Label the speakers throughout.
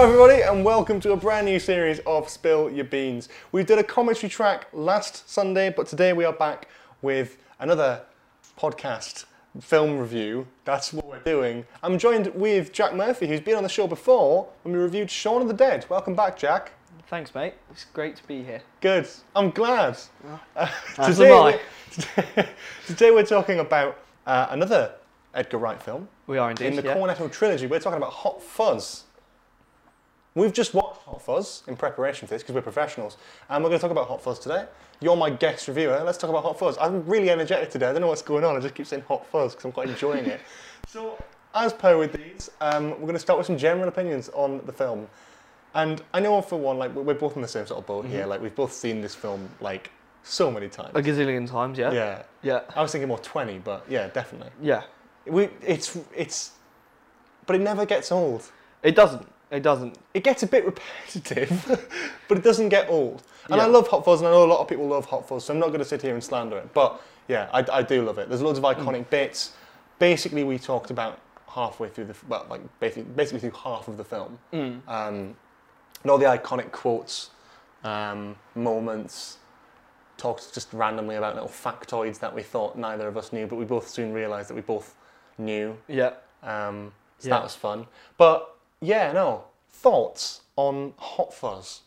Speaker 1: Hello, everybody, and welcome to a brand new series of Spill Your Beans. We did a commentary track last Sunday, but today we are back with another podcast film review. That's what we're doing. I'm joined with Jack Murphy, who's been on the show before when we reviewed Shaun of the Dead. Welcome back, Jack.
Speaker 2: Thanks, mate. It's great to be here.
Speaker 1: Good. I'm glad. Uh,
Speaker 2: As
Speaker 1: today,
Speaker 2: am I.
Speaker 1: we- today we're talking about uh, another Edgar Wright film.
Speaker 2: We are indeed.
Speaker 1: In the
Speaker 2: yeah.
Speaker 1: Cornetto trilogy, we're talking about Hot Fuzz. We've just watched Hot Fuzz in preparation for this because we're professionals, and we're going to talk about Hot Fuzz today. You're my guest reviewer. Let's talk about Hot Fuzz. I'm really energetic today. I don't know what's going on. I just keep saying Hot Fuzz because I'm quite enjoying it. So, as per with these, um, we're going to start with some general opinions on the film. And I know for one, like we're both in the same sort of boat here. Like we've both seen this film like so many times.
Speaker 2: A gazillion times, yeah.
Speaker 1: Yeah.
Speaker 2: Yeah.
Speaker 1: I was thinking more 20, but yeah, definitely.
Speaker 2: Yeah.
Speaker 1: We, it's, it's, but it never gets old.
Speaker 2: It doesn't. It doesn't.
Speaker 1: It gets a bit repetitive, but it doesn't get old. And I love Hot Fuzz, and I know a lot of people love Hot Fuzz, so I'm not going to sit here and slander it. But yeah, I, I do love it. There's loads of iconic bits. Basically, we talked about halfway through the, well, like basically, basically through half of the film.
Speaker 2: Mm.
Speaker 1: Um, and all the iconic quotes, um, moments, talked just randomly about little factoids that we thought neither of us knew, but we both soon realised that we both knew.
Speaker 2: Yeah.
Speaker 1: Um, so
Speaker 2: Yeah.
Speaker 1: that was fun. But yeah, no. Thoughts on Hot Fuzz?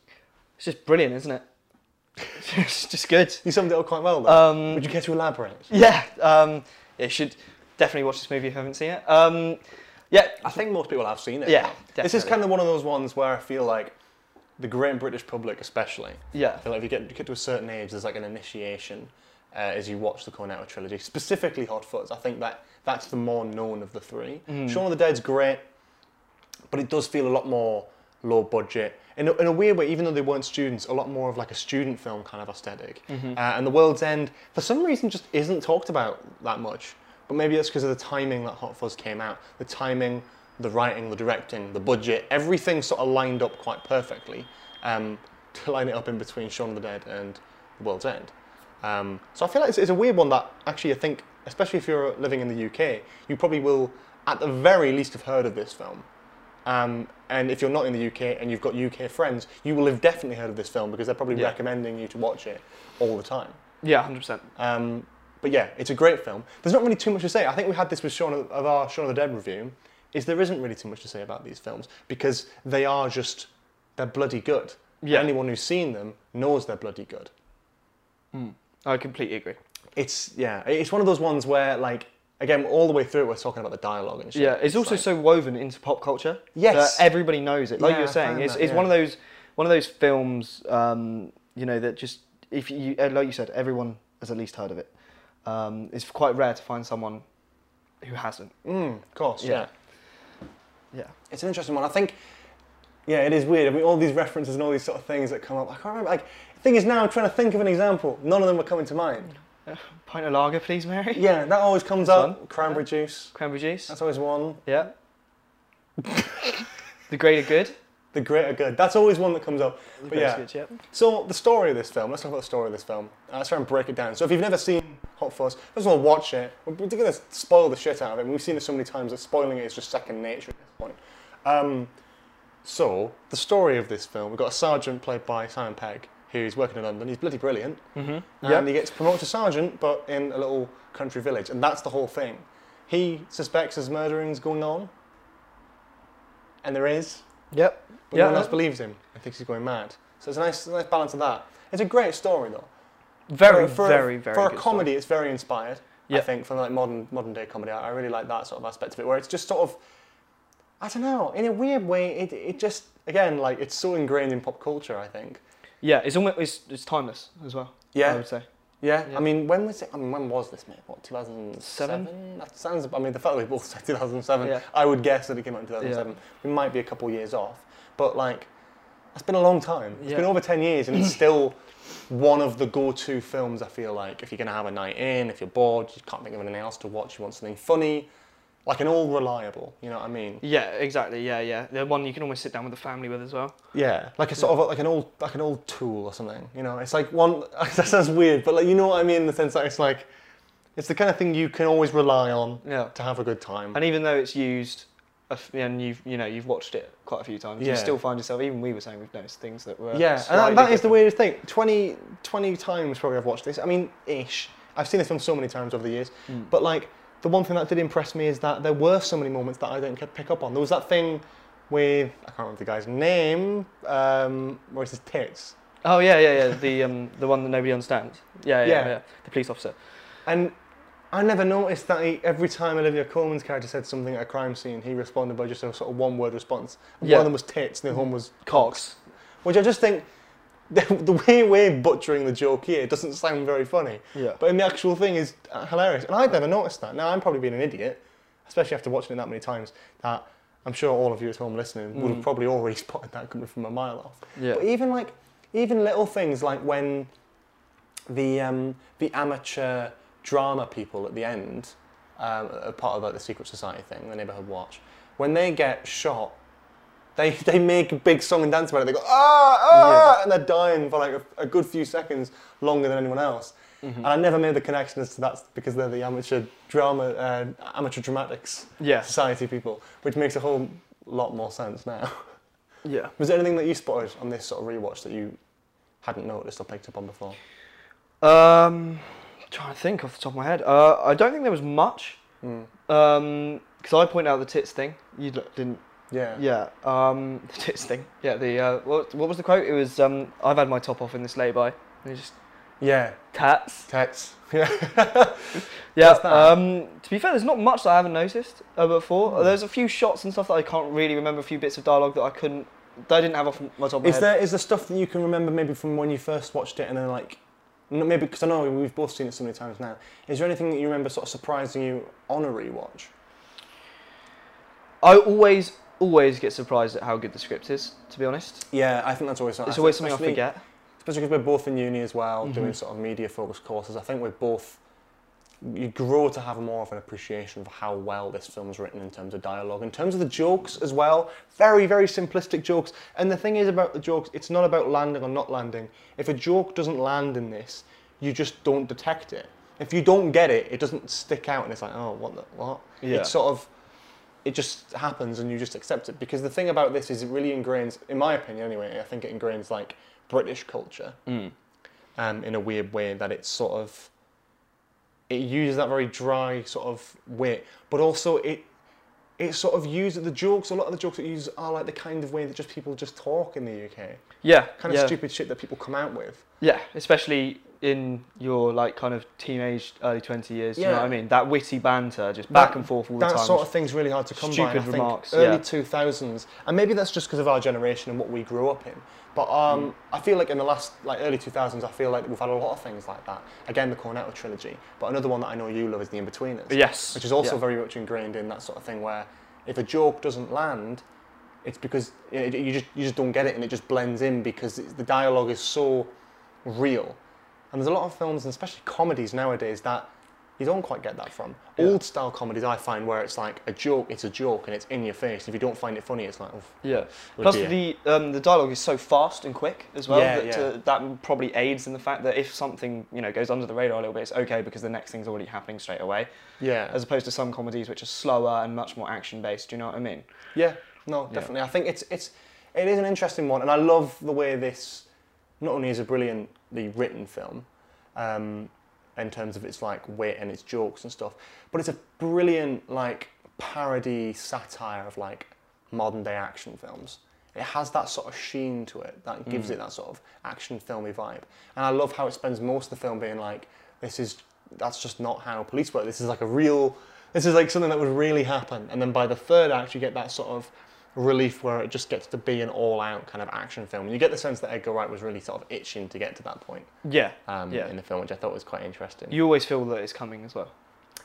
Speaker 2: It's just brilliant, isn't it? it's just good.
Speaker 1: You summed it up quite well there.
Speaker 2: Um,
Speaker 1: Would you care to elaborate?
Speaker 2: yeah. Um, you should definitely watch this movie if you haven't seen it. Um, yeah.
Speaker 1: I think most people have seen it.
Speaker 2: Yeah,
Speaker 1: This is kind of one of those ones where I feel like the great British public, especially,
Speaker 2: Yeah.
Speaker 1: I feel like if you get, you get to a certain age, there's like an initiation uh, as you watch the Cornetto trilogy, specifically Hot Fuzz. I think that that's the more known of the three.
Speaker 2: Mm.
Speaker 1: Shaun of the Dead's great, but it does feel a lot more low budget. In a, in a weird way, even though they weren't students, a lot more of like a student film kind of aesthetic.
Speaker 2: Mm-hmm.
Speaker 1: Uh, and The World's End, for some reason, just isn't talked about that much. But maybe that's because of the timing that Hot Fuzz came out. The timing, the writing, the directing, the budget, everything sort of lined up quite perfectly um, to line it up in between Shaun of the Dead and The World's End. Um, so I feel like it's, it's a weird one that actually I think, especially if you're living in the UK, you probably will at the very least have heard of this film. Um, and if you're not in the UK and you've got UK friends, you will have definitely heard of this film because they're probably
Speaker 2: Yeah.
Speaker 1: recommending you to watch it all the time.
Speaker 2: Yeah, 100%.
Speaker 1: Um, but yeah, it's a great film. There's not really too much to say. I think we had this with Shaun of, of our Shaun of the Dead review. Is there isn't really too much to say about these films because they are just they're bloody good.
Speaker 2: Yeah.
Speaker 1: Anyone who's seen them knows they're bloody good.
Speaker 2: I completely agree.
Speaker 1: It's yeah, it's one of those ones where like again all the way through we're talking about the dialogue and shit.
Speaker 2: Yeah, it's also
Speaker 1: like-
Speaker 2: so woven into pop culture.
Speaker 1: Yes.
Speaker 2: that everybody knows it. Like
Speaker 1: Yeah, you're
Speaker 2: saying, it's,
Speaker 1: that,
Speaker 2: it's
Speaker 1: yeah.
Speaker 2: one of those one of those films. Um, you know that just if you uh, like you said, everyone has at least heard of it. Um, it's quite rare to find someone who hasn't.
Speaker 1: Mm, of course,
Speaker 2: Yeah.
Speaker 1: yeah.
Speaker 2: Yeah.
Speaker 1: It's an interesting one. I think, yeah, it is weird. I mean, all these references and all these sort of things that come up. I can't remember. Like, the thing is now, I'm trying to think of an example. None of them are coming to mind.
Speaker 2: Pint of lager, please, Mary.
Speaker 1: Yeah, that always comes
Speaker 2: That's
Speaker 1: up.
Speaker 2: fun.
Speaker 1: Cranberry juice.
Speaker 2: Cranberry juice.
Speaker 1: That's always one.
Speaker 2: Yeah. the greater good.
Speaker 1: The greater good. That's always one that comes up.
Speaker 2: The
Speaker 1: But yeah.
Speaker 2: good, yeah.
Speaker 1: So the story of this film. Let's talk about the story of this film. Uh, let's try and break it down. So if you've never seen Hot Fuzz, first of all, watch it. We're, we're going to spoil the shit out of it. We've seen it so many times that spoiling it is just second nature at this point. Um, so the story of this film, we've got a sergeant played by Simon Pegg who's working in London. He's bloody brilliant.
Speaker 2: Mm-hmm.
Speaker 1: and
Speaker 2: Yep.
Speaker 1: he gets promoted to sergeant, but in a little country village, and that's the whole thing. He suspects there's murderings going on, and there is,
Speaker 2: Yep.
Speaker 1: but
Speaker 2: Yeah,
Speaker 1: no one else believes him and thinks he's going mad. So it's a nice, nice balance of that. It's a great story though.
Speaker 2: Very,
Speaker 1: for, for,
Speaker 2: very, very
Speaker 1: for a comedy. It's very inspired. I think from like modern modern day comedy, I I really like that sort of aspect of it, where it's just sort of, I don't know, in a weird way, it it just again like it's so ingrained in pop culture. I think.
Speaker 2: Yeah, it's almost it's, it's timeless as well.
Speaker 1: Yeah.
Speaker 2: I would say.
Speaker 1: Yeah,
Speaker 2: Yeah.
Speaker 1: I mean, when was it? I mean, when was this, mate? What, 2007? That sounds. I mean, the fact that we both said 2007,
Speaker 2: Yeah.
Speaker 1: I would guess that it came out in 2007. We might be a couple years off, but like, it's been a long time. It's been over 10 years, and it's still one of the go-to films. I feel like if you're gonna have a night in, if you're bored, you can't think of anything else to watch, you want something funny, like an all reliable. You know what I mean?
Speaker 2: Yeah, exactly. Yeah, yeah. The one you can almost sit down with the family with as well.
Speaker 1: Yeah, like a sort of like an old like an old tool or something. You know, it's like one. that sounds weird, but like you know what I mean in the sense that it's like, it's the kind of thing you can always rely on
Speaker 2: Yeah.
Speaker 1: to have a good time.
Speaker 2: And even though it's used and you've you know you've watched it quite a few times, you still find yourself. Even we were saying we've noticed things that were
Speaker 1: Yeah, and that, that is the weirdest thing. 20, 20 times probably I've watched this. I mean, ish. I've seen this film so many times over the years.
Speaker 2: Mm.
Speaker 1: But like, the one thing that did impress me is that there were so many moments that I didn't pick up on. There was that thing with I can't remember the guy's name. Um, where it's his tits,
Speaker 2: Oh yeah, yeah, yeah. The um the one that nobody understands. Yeah, yeah,
Speaker 1: Yeah.
Speaker 2: yeah. The police officer.
Speaker 1: and I never noticed that he, every time Olivia Colman's character said something at a crime scene, he responded by just a sort of one-word response.
Speaker 2: Yeah.
Speaker 1: One of them was tits, and the other one was
Speaker 2: Cox.
Speaker 1: which I just think the, the way we're butchering the joke here doesn't sound very funny.
Speaker 2: Yeah.
Speaker 1: But in the actual thing is uh, hilarious. And I'd never noticed that. Now, I'm probably being an idiot, especially after watching it that many times, that I'm sure all of you at home listening would have
Speaker 2: Mm.
Speaker 1: probably already spotted that coming from a mile off.
Speaker 2: Yeah.
Speaker 1: But even like, even little things like when the, um, the amateur drama people at the end, um, are part of like the Secret Society thing, the Neighborhood Watch, when they get shot, they, they make a big song and dance about it. They go, ah, ah, and they're dying for like a, a good few seconds longer than anyone else.
Speaker 2: Mm-hmm.
Speaker 1: And I never made the connection as to that's because they're the amateur drama, uh, amateur dramatics
Speaker 2: Yeah.
Speaker 1: society people, which makes a whole lot more sense now.
Speaker 2: Yeah.
Speaker 1: Was there anything that you spotted on this sort of rewatch that you hadn't noticed or picked up on before?
Speaker 2: Um, trying to think off the top of my head. Uh, I don't think there was much.
Speaker 1: Mm.
Speaker 2: Um, because I pointed out the tits thing. You didn't.
Speaker 1: Yeah.
Speaker 2: Yeah. Um, the tits thing. Yeah. The uh, what? What was the quote? It was um, I've had my top off in this lay-by. And just
Speaker 1: Yeah.
Speaker 2: tats.
Speaker 1: Tets. Yeah.
Speaker 2: Yeah. Um, to be fair, there's not much that I haven't noticed uh, before.
Speaker 1: Hmm.
Speaker 2: There's a few shots and stuff that I can't really remember. A few bits of dialogue that I couldn't. That I didn't have off my top of
Speaker 1: Is there is there stuff that you can remember maybe from when you first watched it and then like maybe because I know we've both seen it so many times now. Is there anything that you remember sort of surprising you on a rewatch?
Speaker 2: I always, always get surprised at how good the script is. To be honest,
Speaker 1: Yeah, I think that's always something.
Speaker 2: it's always something I forget.
Speaker 1: Especially because we're both in uni as well, doing
Speaker 2: Mhm.
Speaker 1: sort of media focused courses. I think we're both you grow to have more of an appreciation for how well this film's written in terms of dialogue, in terms of the jokes as well. Very, very simplistic jokes. And the thing is about the jokes, it's not about landing or not landing. If a joke doesn't land in this, you just don't detect it. If you don't get it, it doesn't stick out, and it's like, oh, what the what?
Speaker 2: Yeah.
Speaker 1: It's sort of it just happens and you just accept it because the thing about this is it really ingrains in my opinion anyway i think it ingrains like british culture
Speaker 2: Mm.
Speaker 1: um, in a weird way that it's sort of it uses that very dry sort of wit but also it it sort of uses the jokes a lot of the jokes it uses are like the kind of way that just people just talk in the uk
Speaker 2: Yeah.
Speaker 1: kind of
Speaker 2: yeah.
Speaker 1: stupid shit that people come out with
Speaker 2: Yeah, especially in your like kind of teenage, early twenty years. Do you know what I mean? That witty banter, just back
Speaker 1: That-
Speaker 2: and forth all the
Speaker 1: that
Speaker 2: time.
Speaker 1: sort of thing's really hard to come by.
Speaker 2: Stupid
Speaker 1: I think
Speaker 2: remarks,
Speaker 1: Early
Speaker 2: yeah.
Speaker 1: two thousands, and maybe that's just because of our generation and what we grew up in. But um,
Speaker 2: Mm.
Speaker 1: I feel like in the last like early two thousands, I feel like we've had a lot of things like that. Again, the Cornetto trilogy, but another one that I know you love is the Inbetweeners,
Speaker 2: yes,
Speaker 1: which is also
Speaker 2: yeah.
Speaker 1: very much ingrained in that sort of thing where if a joke doesn't land, it's because you, know, you just you just don't get it and it just blends in because the dialogue is so real. And there's a lot of films, and especially comedies nowadays, that you don't quite get that from.
Speaker 2: Yeah.
Speaker 1: Old style comedies, I find, where it's like a joke, it's a joke, and it's in your face. If you don't find it funny, it's like, oh,
Speaker 2: Yeah. Plus,
Speaker 1: dear.
Speaker 2: the um, the dialogue is so fast and quick as well
Speaker 1: Yeah,
Speaker 2: that
Speaker 1: yeah.
Speaker 2: uh, that probably aids in the fact that if something you know goes under the radar a little bit, it's okay because the next thing's already happening straight away.
Speaker 1: yeah,
Speaker 2: As opposed to some comedies which are slower and much more action based. Do you know what I mean?
Speaker 1: yeah, no, definitely. I think it's it's it is an interesting one, and I love the way this not only is a brilliantly written film, um, in terms of its like wit and its jokes and stuff, but it's a brilliant like parody satire of like modern day action films. It has that sort of sheen to it that gives it that sort of action filmy vibe, and I love how it spends most of the film being like, this is that's just not how police work. This is like a real, this is like something that would really happen, and then by the third act you get that sort of relief where it just gets to be an all-out kind of action film. And you get the sense that Edgar Wright was really sort of itching to get to that point
Speaker 2: Yeah.
Speaker 1: um,
Speaker 2: Yeah.
Speaker 1: in the film, which I thought was quite interesting.
Speaker 2: You always feel that it's coming as well.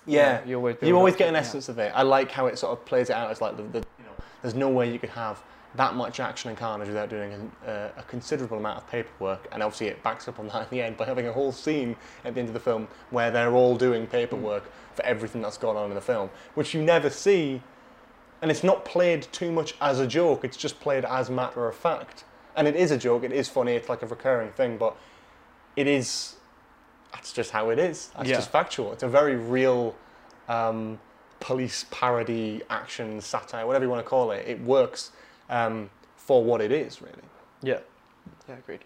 Speaker 1: yeah,
Speaker 2: You always.
Speaker 1: you always get an essence of it. I like how it sort of plays it out as like the, the you know, there's no way you could have that much action and carnage without doing a, a, a considerable amount of paperwork. And obviously, it backs up on that at the end by having a whole scene at the end of the film where they're all doing paperwork for everything that's gone on in the film, which you never see. And it's not played too much as a joke. It's just played as matter of fact. And it is a joke. It is funny. It's like a recurring thing, but it is. That's just how it is. That's
Speaker 2: Yeah.
Speaker 1: just factual. It's a very real um, police parody, action, satire, whatever you want to call it. It works um, for what it is, really.
Speaker 2: Yeah. Yeah, agreed.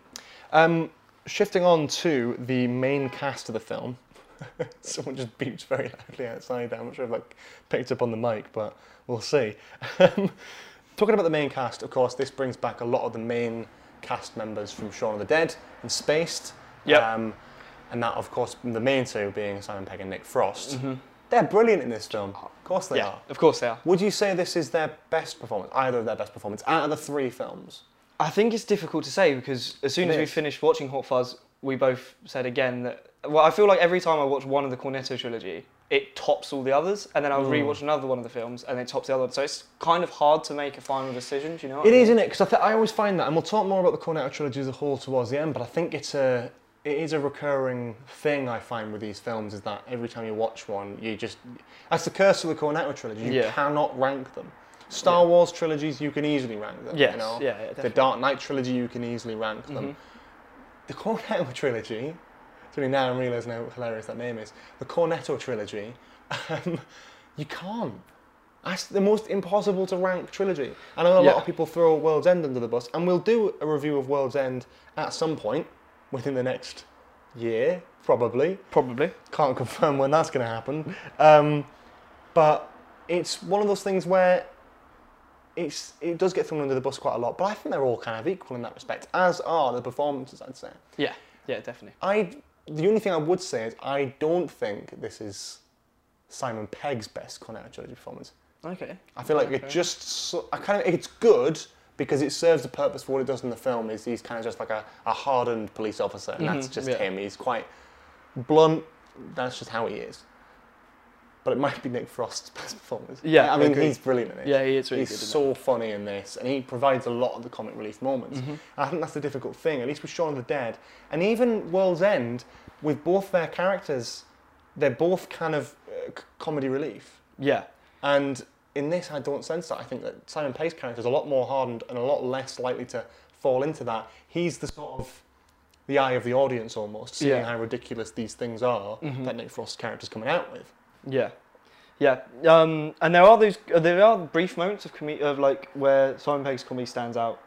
Speaker 1: Um, shifting on to the main cast of the film. Someone just beeps very loudly outside. I'm not sure if I picked up on the mic, but we'll see. Um, Talking about the main cast, of course, this brings back a lot of the main cast members from Shaun of the Dead and Spaced.
Speaker 2: Yep.
Speaker 1: Um, and that, of course, the main two being Simon Pegg and Nick Frost.
Speaker 2: Mm-hmm.
Speaker 1: They're brilliant in this film. Of course they
Speaker 2: yeah,
Speaker 1: are.
Speaker 2: of course they are.
Speaker 1: Would you say this is their best performance, either of their best performance, out of the three films?
Speaker 2: I think it's difficult to say because as soon
Speaker 1: It
Speaker 2: as we finished watching Hot Fuzz, we both said again that. Well, I feel like every time I watch one of the Cornetto trilogy, it tops all the others, and then I'll
Speaker 1: Mm.
Speaker 2: rewatch another one of the films, and it tops the other. So it's kind of hard to make a final decision. Do you know?
Speaker 1: It
Speaker 2: I
Speaker 1: is,
Speaker 2: mean?
Speaker 1: isn't it? Because I, th- I always find that, and we'll talk more about the Cornetto trilogy as a whole towards the end. But I think it's a it is a recurring thing I find with these films is that every time you watch one, you just that's the curse of the Cornetto trilogy. You
Speaker 2: Yeah.
Speaker 1: cannot rank them. Star Wars trilogies, you can easily rank them.
Speaker 2: Yes,
Speaker 1: you know?
Speaker 2: yeah, yeah,
Speaker 1: The. Dark Knight trilogy, you can easily rank them.
Speaker 2: Mhm.
Speaker 1: The Cornetto trilogy. Only now I'm realising how hilarious that name is. The Cornetto trilogy. Um, you can't. That's the most impossible to rank trilogy. I know a lot of people throw World's End under the bus, and we'll do a review of World's End at some point within the next year, probably.
Speaker 2: Probably.
Speaker 1: Can't confirm when that's going to happen. Um, but it's one of those things where it's it does get thrown under the bus quite a lot. But I think they're all kind of equal in that respect, as are the performances. I'd say.
Speaker 2: Yeah. Yeah, definitely.
Speaker 1: I the only thing I would say is I don't think this is Simon Pegg's best Cornetto trilogy performance.
Speaker 2: Okay.
Speaker 1: I feel like
Speaker 2: Okay.
Speaker 1: it just so, I kind of it's good because it serves the purpose for what it does in the film. Is he's kind of just like a, a hardened police officer, and that's
Speaker 2: Mhm,
Speaker 1: just
Speaker 2: yeah.
Speaker 1: him. He's quite blunt. That's just how he is. But it might be Nick Frost's best performance.
Speaker 2: Yeah,
Speaker 1: I mean he's brilliant in it.
Speaker 2: Yeah, he is really
Speaker 1: he's
Speaker 2: good.
Speaker 1: so funny in this, and he provides a lot of the comic relief moments.
Speaker 2: Mhm.
Speaker 1: I think that's the difficult thing, at least with Shaun of the Dead, and even World's End, with both their characters, they're both kind of uh, comedy relief.
Speaker 2: Yeah.
Speaker 1: And in this, I don't sense that. I think that Simon Pegg's character is a lot more hardened and a lot less likely to fall into that. He's the sort of the eye of the audience almost, seeing
Speaker 2: Yeah.
Speaker 1: how ridiculous these things are
Speaker 2: Mhm.
Speaker 1: that Nick Frost's character's coming out with.
Speaker 2: Yeah, yeah, um, and there are those uh, there are brief moments of com- of like where Simon Pegg's comedy stands out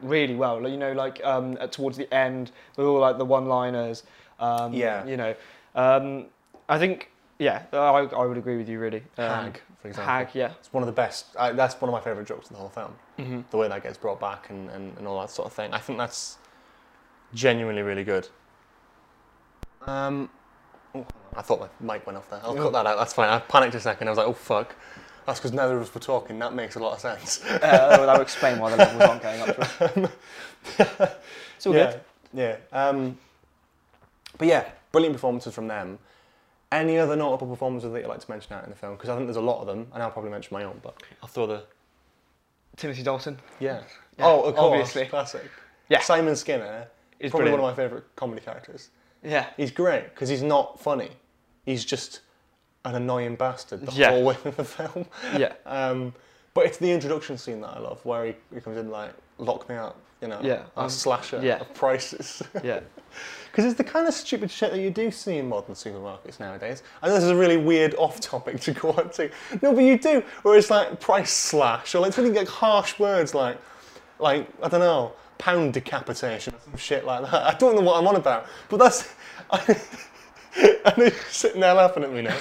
Speaker 2: really well. Like, you know, like um, at, towards the end with all like the one-liners. Um,
Speaker 1: Yeah.
Speaker 2: you know, um, I think yeah, I, I would agree with you really. Um,
Speaker 1: Hag, for example.
Speaker 2: Hag, yeah.
Speaker 1: It's one of the best. I, that's one of my favourite jokes in the whole film.
Speaker 2: Mm-hmm.
Speaker 1: The way that gets brought back and, and, and all that sort of thing. I think that's genuinely really good. Um, I thought my mic went off there. I'll cut that out. That's fine. I panicked a second. I was like, oh fuck. That's because neither of us were talking. That makes a lot of sense.
Speaker 2: uh, that would explain why the levels aren't going up. For it's all
Speaker 1: yeah,
Speaker 2: good.
Speaker 1: yeah. Um, but yeah, brilliant performances from them. Any other notable performances that you'd like to mention out in the film? Because I think there's a lot of them, and I'll probably mention my own. But I'll throw the
Speaker 2: Timothy Dalton.
Speaker 1: yeah.
Speaker 2: Yeah,
Speaker 1: oh, of course,
Speaker 2: obviously.
Speaker 1: classic.
Speaker 2: Yeah.
Speaker 1: Simon Skinner
Speaker 2: Is
Speaker 1: probably
Speaker 2: brilliant.
Speaker 1: one of my favourite comedy characters.
Speaker 2: Yeah.
Speaker 1: He's great because he's not funny. He's just an annoying bastard the
Speaker 2: Yeah.
Speaker 1: whole way through the film.
Speaker 2: Yeah.
Speaker 1: Um, but it's the introduction scene that I love, where he, he comes in like, "Lock me up," you know,
Speaker 2: Yeah,
Speaker 1: a
Speaker 2: um,
Speaker 1: slasher
Speaker 2: yeah.
Speaker 1: of prices.
Speaker 2: Yeah.
Speaker 1: Because it's the kind of stupid shit that you do see in modern supermarkets nowadays. I know this is a really weird off-topic to go on to. No, but you do, where it's like price slash, or like really like harsh words like, like I don't know, pound decapitation or some shit like that. I don't know what I'm on about, but that's. I, Know you're sitting there laughing at me now,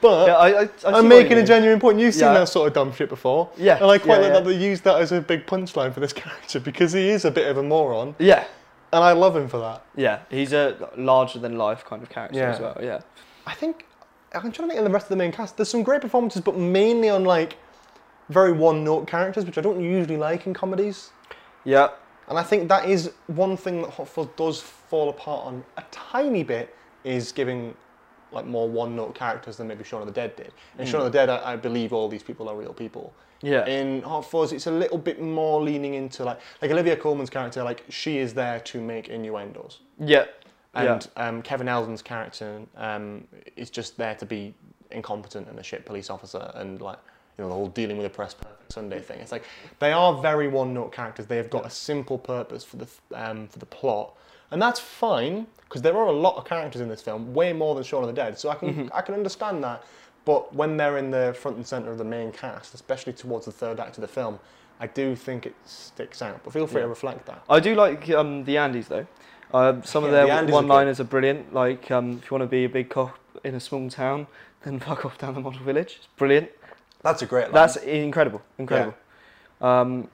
Speaker 1: but
Speaker 2: Yeah, I,
Speaker 1: I'm making a genuine point. You've seen
Speaker 2: Yeah.
Speaker 1: that sort of dumb shit before.
Speaker 2: Yeah,
Speaker 1: And I quite
Speaker 2: yeah,
Speaker 1: like that they used that as a big punchline for this character because he is a bit of a moron,
Speaker 2: Yeah.
Speaker 1: and I love him for that.
Speaker 2: Yeah, he's a larger than life kind of character as well. Yeah.
Speaker 1: I think I'm trying to think of the rest of the main cast. There's some great performances, but mainly on like very one-note characters, which I don't usually like in comedies.
Speaker 2: Yeah.
Speaker 1: And I think that is one thing that Hot Fuzz does fall apart on a tiny bit is giving like more one-note characters than maybe Shaun of the Dead did. In Shaun of the Dead, I, I believe all these people are real people.
Speaker 2: Yeah.
Speaker 1: In Hot Fuzz, it's a little bit more leaning into like like Olivia Colman's character, like she is there to make innuendos.
Speaker 2: yeah.
Speaker 1: And um, Kevin Eldon's character um, is just there to be incompetent and a shit police officer and like you know the whole dealing with a press perfect Sunday thing. It's like they are very one-note characters. They have got a simple purpose for the um, for the plot, and that's fine because there are a lot of characters in this film, way more than Shaun of the Dead. So I can I can understand that. But when they're in the front and center of the main cast, especially towards the third act of the film, I do think it sticks out. But feel free
Speaker 2: Yeah.
Speaker 1: to reflect that.
Speaker 2: I do like um, the Andys though. Uh, some of
Speaker 1: Yeah, the
Speaker 2: their
Speaker 1: are
Speaker 2: one-liners are brilliant. Like um, if you want to be a big cop in a small town, then fuck off down the model village. It's brilliant.
Speaker 1: That's a great line.
Speaker 2: That's incredible, incredible. Um,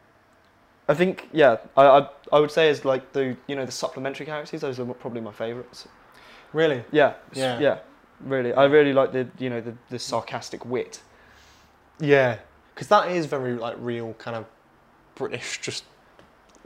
Speaker 2: I think yeah, I, I I would say as like the you know the supplementary characters, those are probably my favourites.
Speaker 1: really.
Speaker 2: Yeah,
Speaker 1: Yeah.
Speaker 2: yeah, really. I really like the you know the, the sarcastic wit.
Speaker 1: Yeah, because that is very like real kind of British, just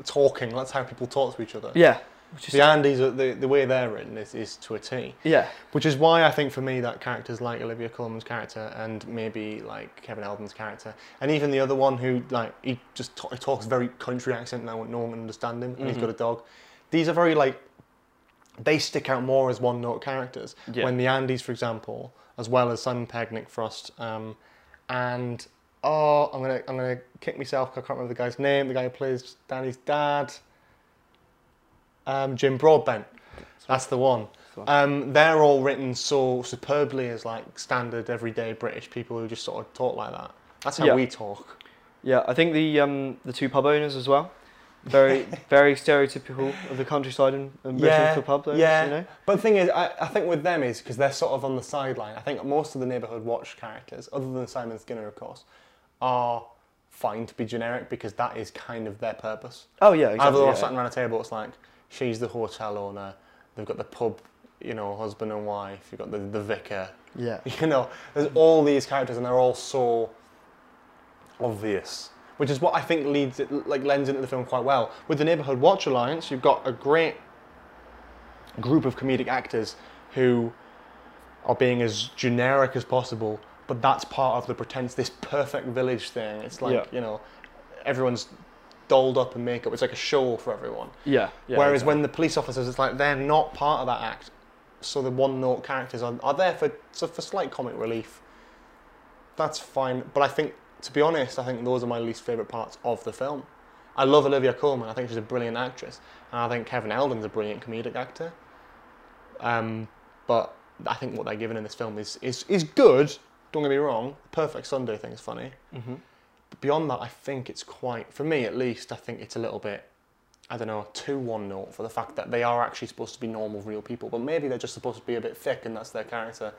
Speaker 1: talking. That's how people talk to each other.
Speaker 2: Yeah, is
Speaker 1: The Andys, the the way they're written is, is to a T.
Speaker 2: yeah,
Speaker 1: Which is why I think for me that characters like Olivia Colman's character and maybe like Kevin Eldon's character and even the other one who like he just he talks very country accent now no one can understand him and he's
Speaker 2: Mhm.
Speaker 1: got a dog. These are very like they stick out more as one note characters.
Speaker 2: Yeah.
Speaker 1: When the Andys, for example, as well as Simon Pegg, Nick Frost, um, and oh I'm gonna I'm gonna kick myself I can't remember the guy's name. The guy who plays Danny's dad. Um, Jim Broadbent. That's the one. Um, they're all written so superbly as like standard everyday British people who just sort of talk like that. That's how
Speaker 2: Yeah.
Speaker 1: we talk.
Speaker 2: yeah. I think the um the two pub owners as well. Very very stereotypical of the countryside and, and British
Speaker 1: Yeah,
Speaker 2: for pub owners.
Speaker 1: yeah.
Speaker 2: You know.
Speaker 1: But the thing is, I, I think with them is because they're sort of on the sideline. I think most of the neighbourhood watch characters, other than Simon Skinner, of course, are fine to be generic because that is kind of their purpose.
Speaker 2: Oh yeah, exactly.
Speaker 1: they're
Speaker 2: yeah.
Speaker 1: sitting around a table, it's like she's the hotel owner, they've got the pub, you know, husband and wife, you've got the, the vicar,
Speaker 2: yeah.
Speaker 1: You know, there's all these characters, and they're all so obvious, which is what I think leads it, like lends into the film quite well. With the Neighborhood Watch Alliance, you've got a great group of comedic actors who are being as generic as possible, but that's part of the pretense, this perfect village thing. It's like
Speaker 2: Yeah.
Speaker 1: you know, everyone's dolled up in makeup. It's like a show for everyone.
Speaker 2: Yeah. yeah
Speaker 1: Whereas
Speaker 2: exactly.
Speaker 1: when the police officers, it's like they're not part of that act. So the one-note characters are, are there for so for slight comic relief. That's fine, but I think, to be honest, I think those are my least favourite parts of the film. I love Olivia Colman. I think she's a brilliant actress, and I think Kevin Eldon's a brilliant comedic actor. Um, but I think what they're given in this film is is is good. Don't get me wrong. Perfect Sunday thing is funny.
Speaker 2: Mhm.
Speaker 1: Beyond that, I think it's quite, for me at least, I think it's a little bit, I don't know, too one note for the fact that they are actually supposed to be normal, real people. But maybe they're just supposed to be a bit thick and that's their character,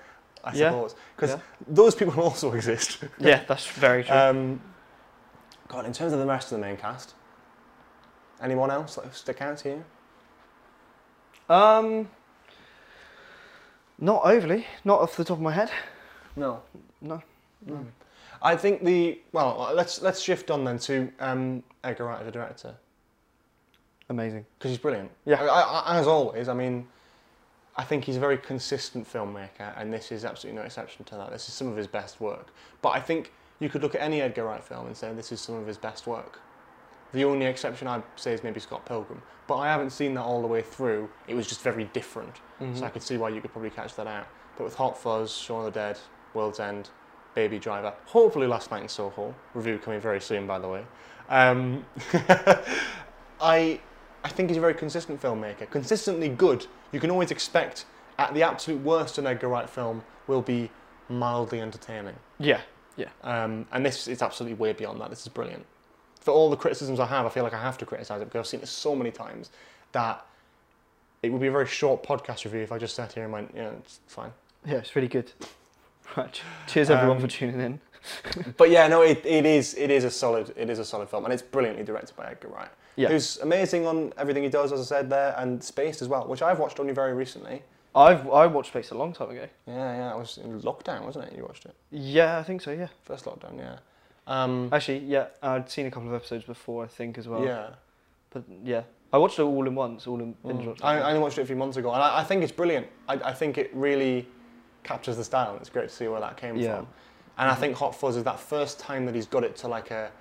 Speaker 1: I
Speaker 2: Yeah,
Speaker 1: suppose. Because
Speaker 2: yeah.
Speaker 1: those people also exist.
Speaker 2: Yeah, that's very true.
Speaker 1: um, God, in terms of the rest of the main cast, anyone else that stick out to you?
Speaker 2: Um, not overly, not off the top of my head.
Speaker 1: No.
Speaker 2: No.
Speaker 1: Mm. I think the well, let's let's shift on then to um, Edgar Wright, as a director.
Speaker 2: Amazing.
Speaker 1: because he's brilliant.
Speaker 2: Yeah.
Speaker 1: I, I, as always, I mean, I think he's a very consistent filmmaker, and this is absolutely no exception to that. This is some of his best work. But I think you could look at any Edgar Wright film and say this is some of his best work. The only exception I'd say is maybe Scott Pilgrim, but I haven't seen that all the way through. It was just very different,
Speaker 2: Mm-hmm.
Speaker 1: so I could see why you could probably catch that out. But with Hot Fuzz, Shaun of the Dead, World's End, Baby Driver, hopefully Last Night in Soho, review coming very soon, by the way. Um, I I think he's a very consistent filmmaker, consistently good. You can always expect, at the absolute worst, an Edgar Wright film will be mildly entertaining.
Speaker 2: Yeah.
Speaker 1: Um, and this is absolutely way beyond that. This is brilliant. For all the criticisms I have, I feel like I have to criticize it because I've seen it so many times that it would be a very short podcast review if I just sat here and went, yeah, it's fine.
Speaker 2: Yeah, it's really good. Right. Cheers everyone
Speaker 1: Um,
Speaker 2: for tuning in.
Speaker 1: But yeah, no, it, it is it is a solid it is a solid film, and it's brilliantly directed by Edgar Wright,
Speaker 2: Yeah.
Speaker 1: who's amazing on everything he does, as I said there, and Spaced as well, which I've watched only very recently.
Speaker 2: I've I watched Spaced a long time ago.
Speaker 1: Yeah, yeah, it was in lockdown, wasn't it? You watched it
Speaker 2: Yeah, I think so. Yeah.
Speaker 1: first lockdown, yeah. Um,
Speaker 2: Actually, yeah, I'd seen a couple of episodes before. I think as well.
Speaker 1: yeah.
Speaker 2: But yeah, I watched it all in once, all in
Speaker 1: Mm. I, I only watched it a few months ago, and I, I think it's brilliant. I, I think it really captures the style. and It's great to see where that came
Speaker 2: Yeah.
Speaker 1: from. And I think Hot Fuzz is that first time that he's got it to like a,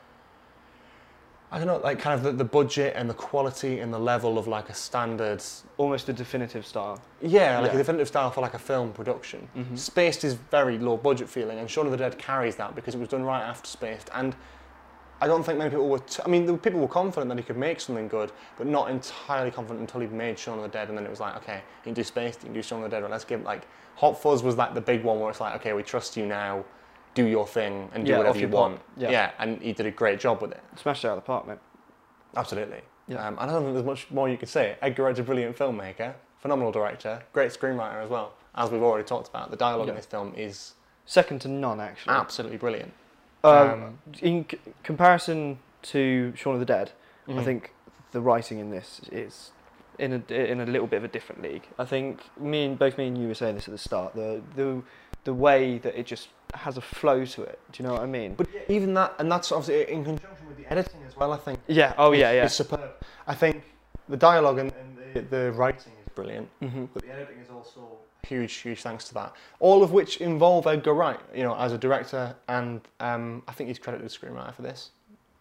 Speaker 1: I don't know, like kind of the, the budget and the quality and the level of like a standard,
Speaker 2: Almost a definitive style.
Speaker 1: yeah, like
Speaker 2: Yeah.
Speaker 1: a definitive style for like a film production.
Speaker 2: Mhm.
Speaker 1: Spaced is very low budget feeling, and Shaun of the Dead carries that because it was done right after Spaced. And I don't think many people were. I mean, the people were confident that he could make something good, but not entirely confident until he'd made Shaun of the Dead, and then it was like, okay, you can do Spaced, you can do Shaun of the Dead. Right, let's give like Hot Fuzz was like the big one where it's like, okay, we trust you now, do your thing and do
Speaker 2: Yeah,
Speaker 1: whatever you want.
Speaker 2: Yeah. yeah.
Speaker 1: and he did a great job with it.
Speaker 2: Smashed it out of the park, mate.
Speaker 1: Absolutely.
Speaker 2: Yeah.
Speaker 1: Um, I don't think there's much more you could say. Edgar Wright's a brilliant filmmaker, phenomenal director, great screenwriter as well. As we've already talked about, the dialogue in this film is
Speaker 2: Second to none, actually.
Speaker 1: absolutely brilliant.
Speaker 2: Um,
Speaker 1: Um,
Speaker 2: in c- comparison to Shaun of the Dead, I
Speaker 1: Mhm.
Speaker 2: think the writing in this is in a in a little bit of a different league. I think me and both me and you were saying this at the start. The the the way that it just has a flow to it. Do you know what I mean?
Speaker 1: But even that, and that's obviously in conjunction with the editing as well. I think.
Speaker 2: yeah. Oh yeah. Yeah.
Speaker 1: It's superb. I think the dialogue and, and the, the writing is brilliant,
Speaker 2: hmm
Speaker 1: but the editing is also huge, huge thanks to that. All of which involve Edgar Wright, you know, as a director, and um, I think he's credited as screenwriter for this,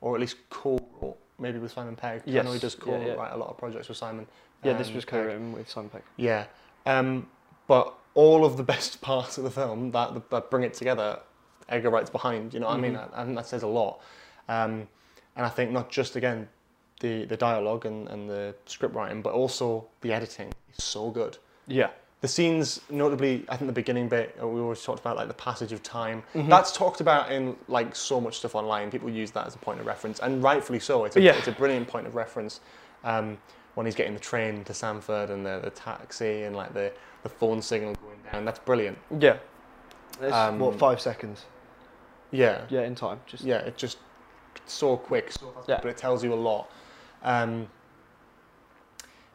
Speaker 1: or at least co-wrote, maybe with Simon Pegg. I know he does
Speaker 2: yeah,
Speaker 1: co-write
Speaker 2: yeah.
Speaker 1: a lot of projects with Simon.
Speaker 2: Yeah. This
Speaker 1: um,
Speaker 2: was
Speaker 1: Pegg.
Speaker 2: co-written with Simon Pegg.
Speaker 1: Yeah, um, but all of the best parts of the film that that bring it together, Edgar Wright's behind. You know what I mean? I, I think that says a lot. Um, and I think not just again the the dialogue and, and the script writing, but also the editing is so good.
Speaker 2: Yeah.
Speaker 1: The scenes, notably, I think the beginning bit uh, we always talked about, like the passage of time.
Speaker 2: Mhm.
Speaker 1: That's talked about in like so much stuff online. People use that as a point of reference, and rightfully so. It's a,
Speaker 2: Yeah.
Speaker 1: it's a brilliant point of reference. Um, when he's getting the train to Sanford and the, the taxi and like the, the phone signal going down, that's brilliant.
Speaker 2: Yeah. It's,
Speaker 1: Um,
Speaker 2: what five seconds?
Speaker 1: Yeah,
Speaker 2: Yeah, in time. Just
Speaker 1: yeah, it's just so quick, so fast,
Speaker 2: Yeah.
Speaker 1: but it tells you a lot. Um,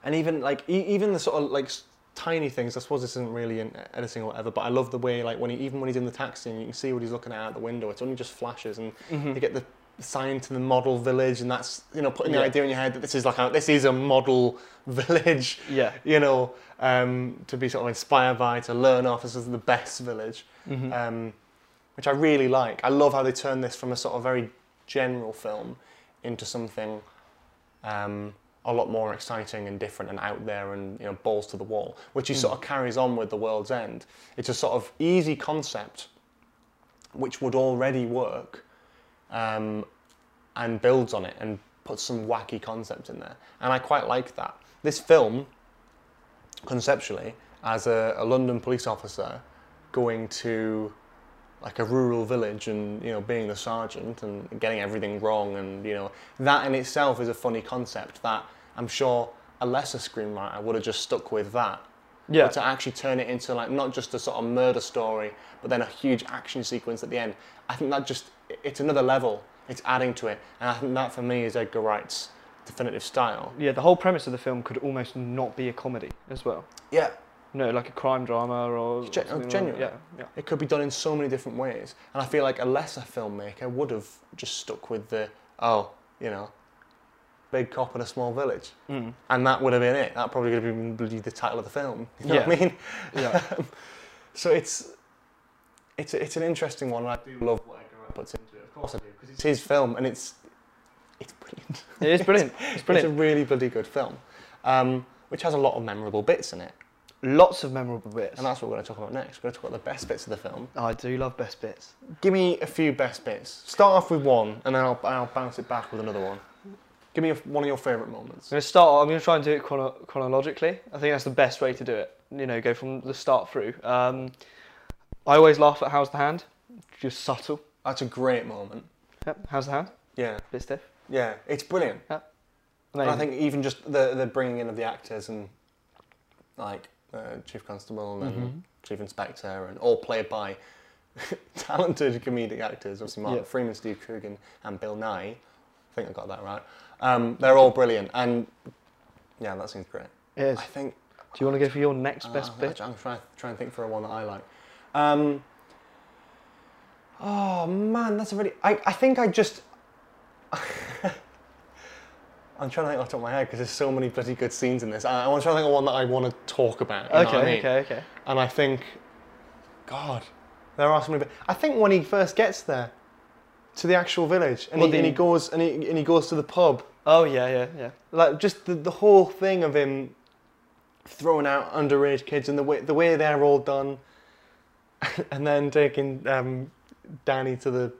Speaker 1: and even like e- even the sort of like tiny things. I suppose this isn't really in editing or whatever, but I love the way like when he even when he's in the taxi and you can see what he's looking at out the window. It's only just flashes, and
Speaker 2: Mhm.
Speaker 1: you get the sign to the model village, and that's you know putting the idea in your head that this is like a, this is a model village.
Speaker 2: Yeah.
Speaker 1: You know, um, to be sort of inspired by, to learn off. This is the best village
Speaker 2: Mhm.
Speaker 1: um, which I really like. I love how they turn this from a sort of very general film into something um, a lot more exciting and different and out there and you know balls to the wall, which he sort of carries on with The World's End. It's a sort of easy concept which would already work um, and builds on it and puts some wacky concepts in there, and I quite like that. This film, conceptually, as a, a London police officer going to like a rural village and you know being the sergeant and getting everything wrong and you know that in itself is a funny concept that I'm sure a lesser screenwriter would have just stuck with that
Speaker 2: Yeah.
Speaker 1: but to actually turn it into like not just a sort of murder story but then a huge action sequence at the end I think that just it's another level it's adding to it and I think that for me is Edgar Wright's definitive style
Speaker 2: Yeah. The whole premise of the film could almost not be a comedy as well.
Speaker 1: yeah
Speaker 2: No, like a crime drama or
Speaker 1: Gen-
Speaker 2: something like-
Speaker 1: genuine.
Speaker 2: Yeah. Yeah.
Speaker 1: It could be done in so many different ways. And I feel like a lesser filmmaker would have just stuck with the, oh, you know, big cop in a small village.
Speaker 2: Mm.
Speaker 1: And that would have been it. That probably would have been bloody the title of the film. You know what I mean?
Speaker 2: Yeah.
Speaker 1: So it's, it's, it's an interesting one. and I do love what Edgar Wright puts into it. Of course I do. Because it's his film and it's, it's brilliant.
Speaker 2: It is brilliant. It's
Speaker 1: It's a really bloody good film. Um, which has a lot of memorable bits in it.
Speaker 2: Lots of memorable bits.
Speaker 1: And that's what we're going to talk about next. We're going to talk about the best bits of the film.
Speaker 2: I do love best bits.
Speaker 1: Give me a few best bits. Start off with one, and then I'll, I'll bounce it back with another one. Give me a, one of your favourite moments.
Speaker 2: I'm going to start. I'm going to try and do it chrono- chronologically. I think that's the best way to do it. You know, go from the start through. Um, I always laugh at how's the hand. Just subtle.
Speaker 1: That's a great moment.
Speaker 2: Yep. How's the hand?
Speaker 1: Yeah,
Speaker 2: Bit stiff.
Speaker 1: yeah, it's brilliant. Yep. And I think even just the the bringing in of the actors and like uh, Chief Constable and
Speaker 2: Mhm.
Speaker 1: Chief Inspector, and all played by talented comedic actors. Obviously, Martin
Speaker 2: Yeah.
Speaker 1: Freeman, Steve Coogan, and Bill Nighy. I think I got that right. Um, they're all brilliant, and yeah, that seems great.
Speaker 2: It is.
Speaker 1: I think
Speaker 2: Do you want to go for your next best
Speaker 1: Uh,
Speaker 2: bit?
Speaker 1: I'm trying trying to think for a one that I like. Um, oh man, that's a really. I, I think I just. I'm trying to think off the top of my head because there's so many bloody good scenes in this. I, I want to try to think of one that I want to talk about. you know
Speaker 2: Okay,
Speaker 1: what I mean?
Speaker 2: okay, okay.
Speaker 1: And I think, God, there are so many. I think when he first gets there, to the actual village, and,
Speaker 2: Well,
Speaker 1: he, and he goes and he, and he goes to the pub,
Speaker 2: Oh yeah, yeah, yeah.
Speaker 1: like just the, the whole thing of him throwing out underage kids and the way the way they're all done, and then taking um, Danny to the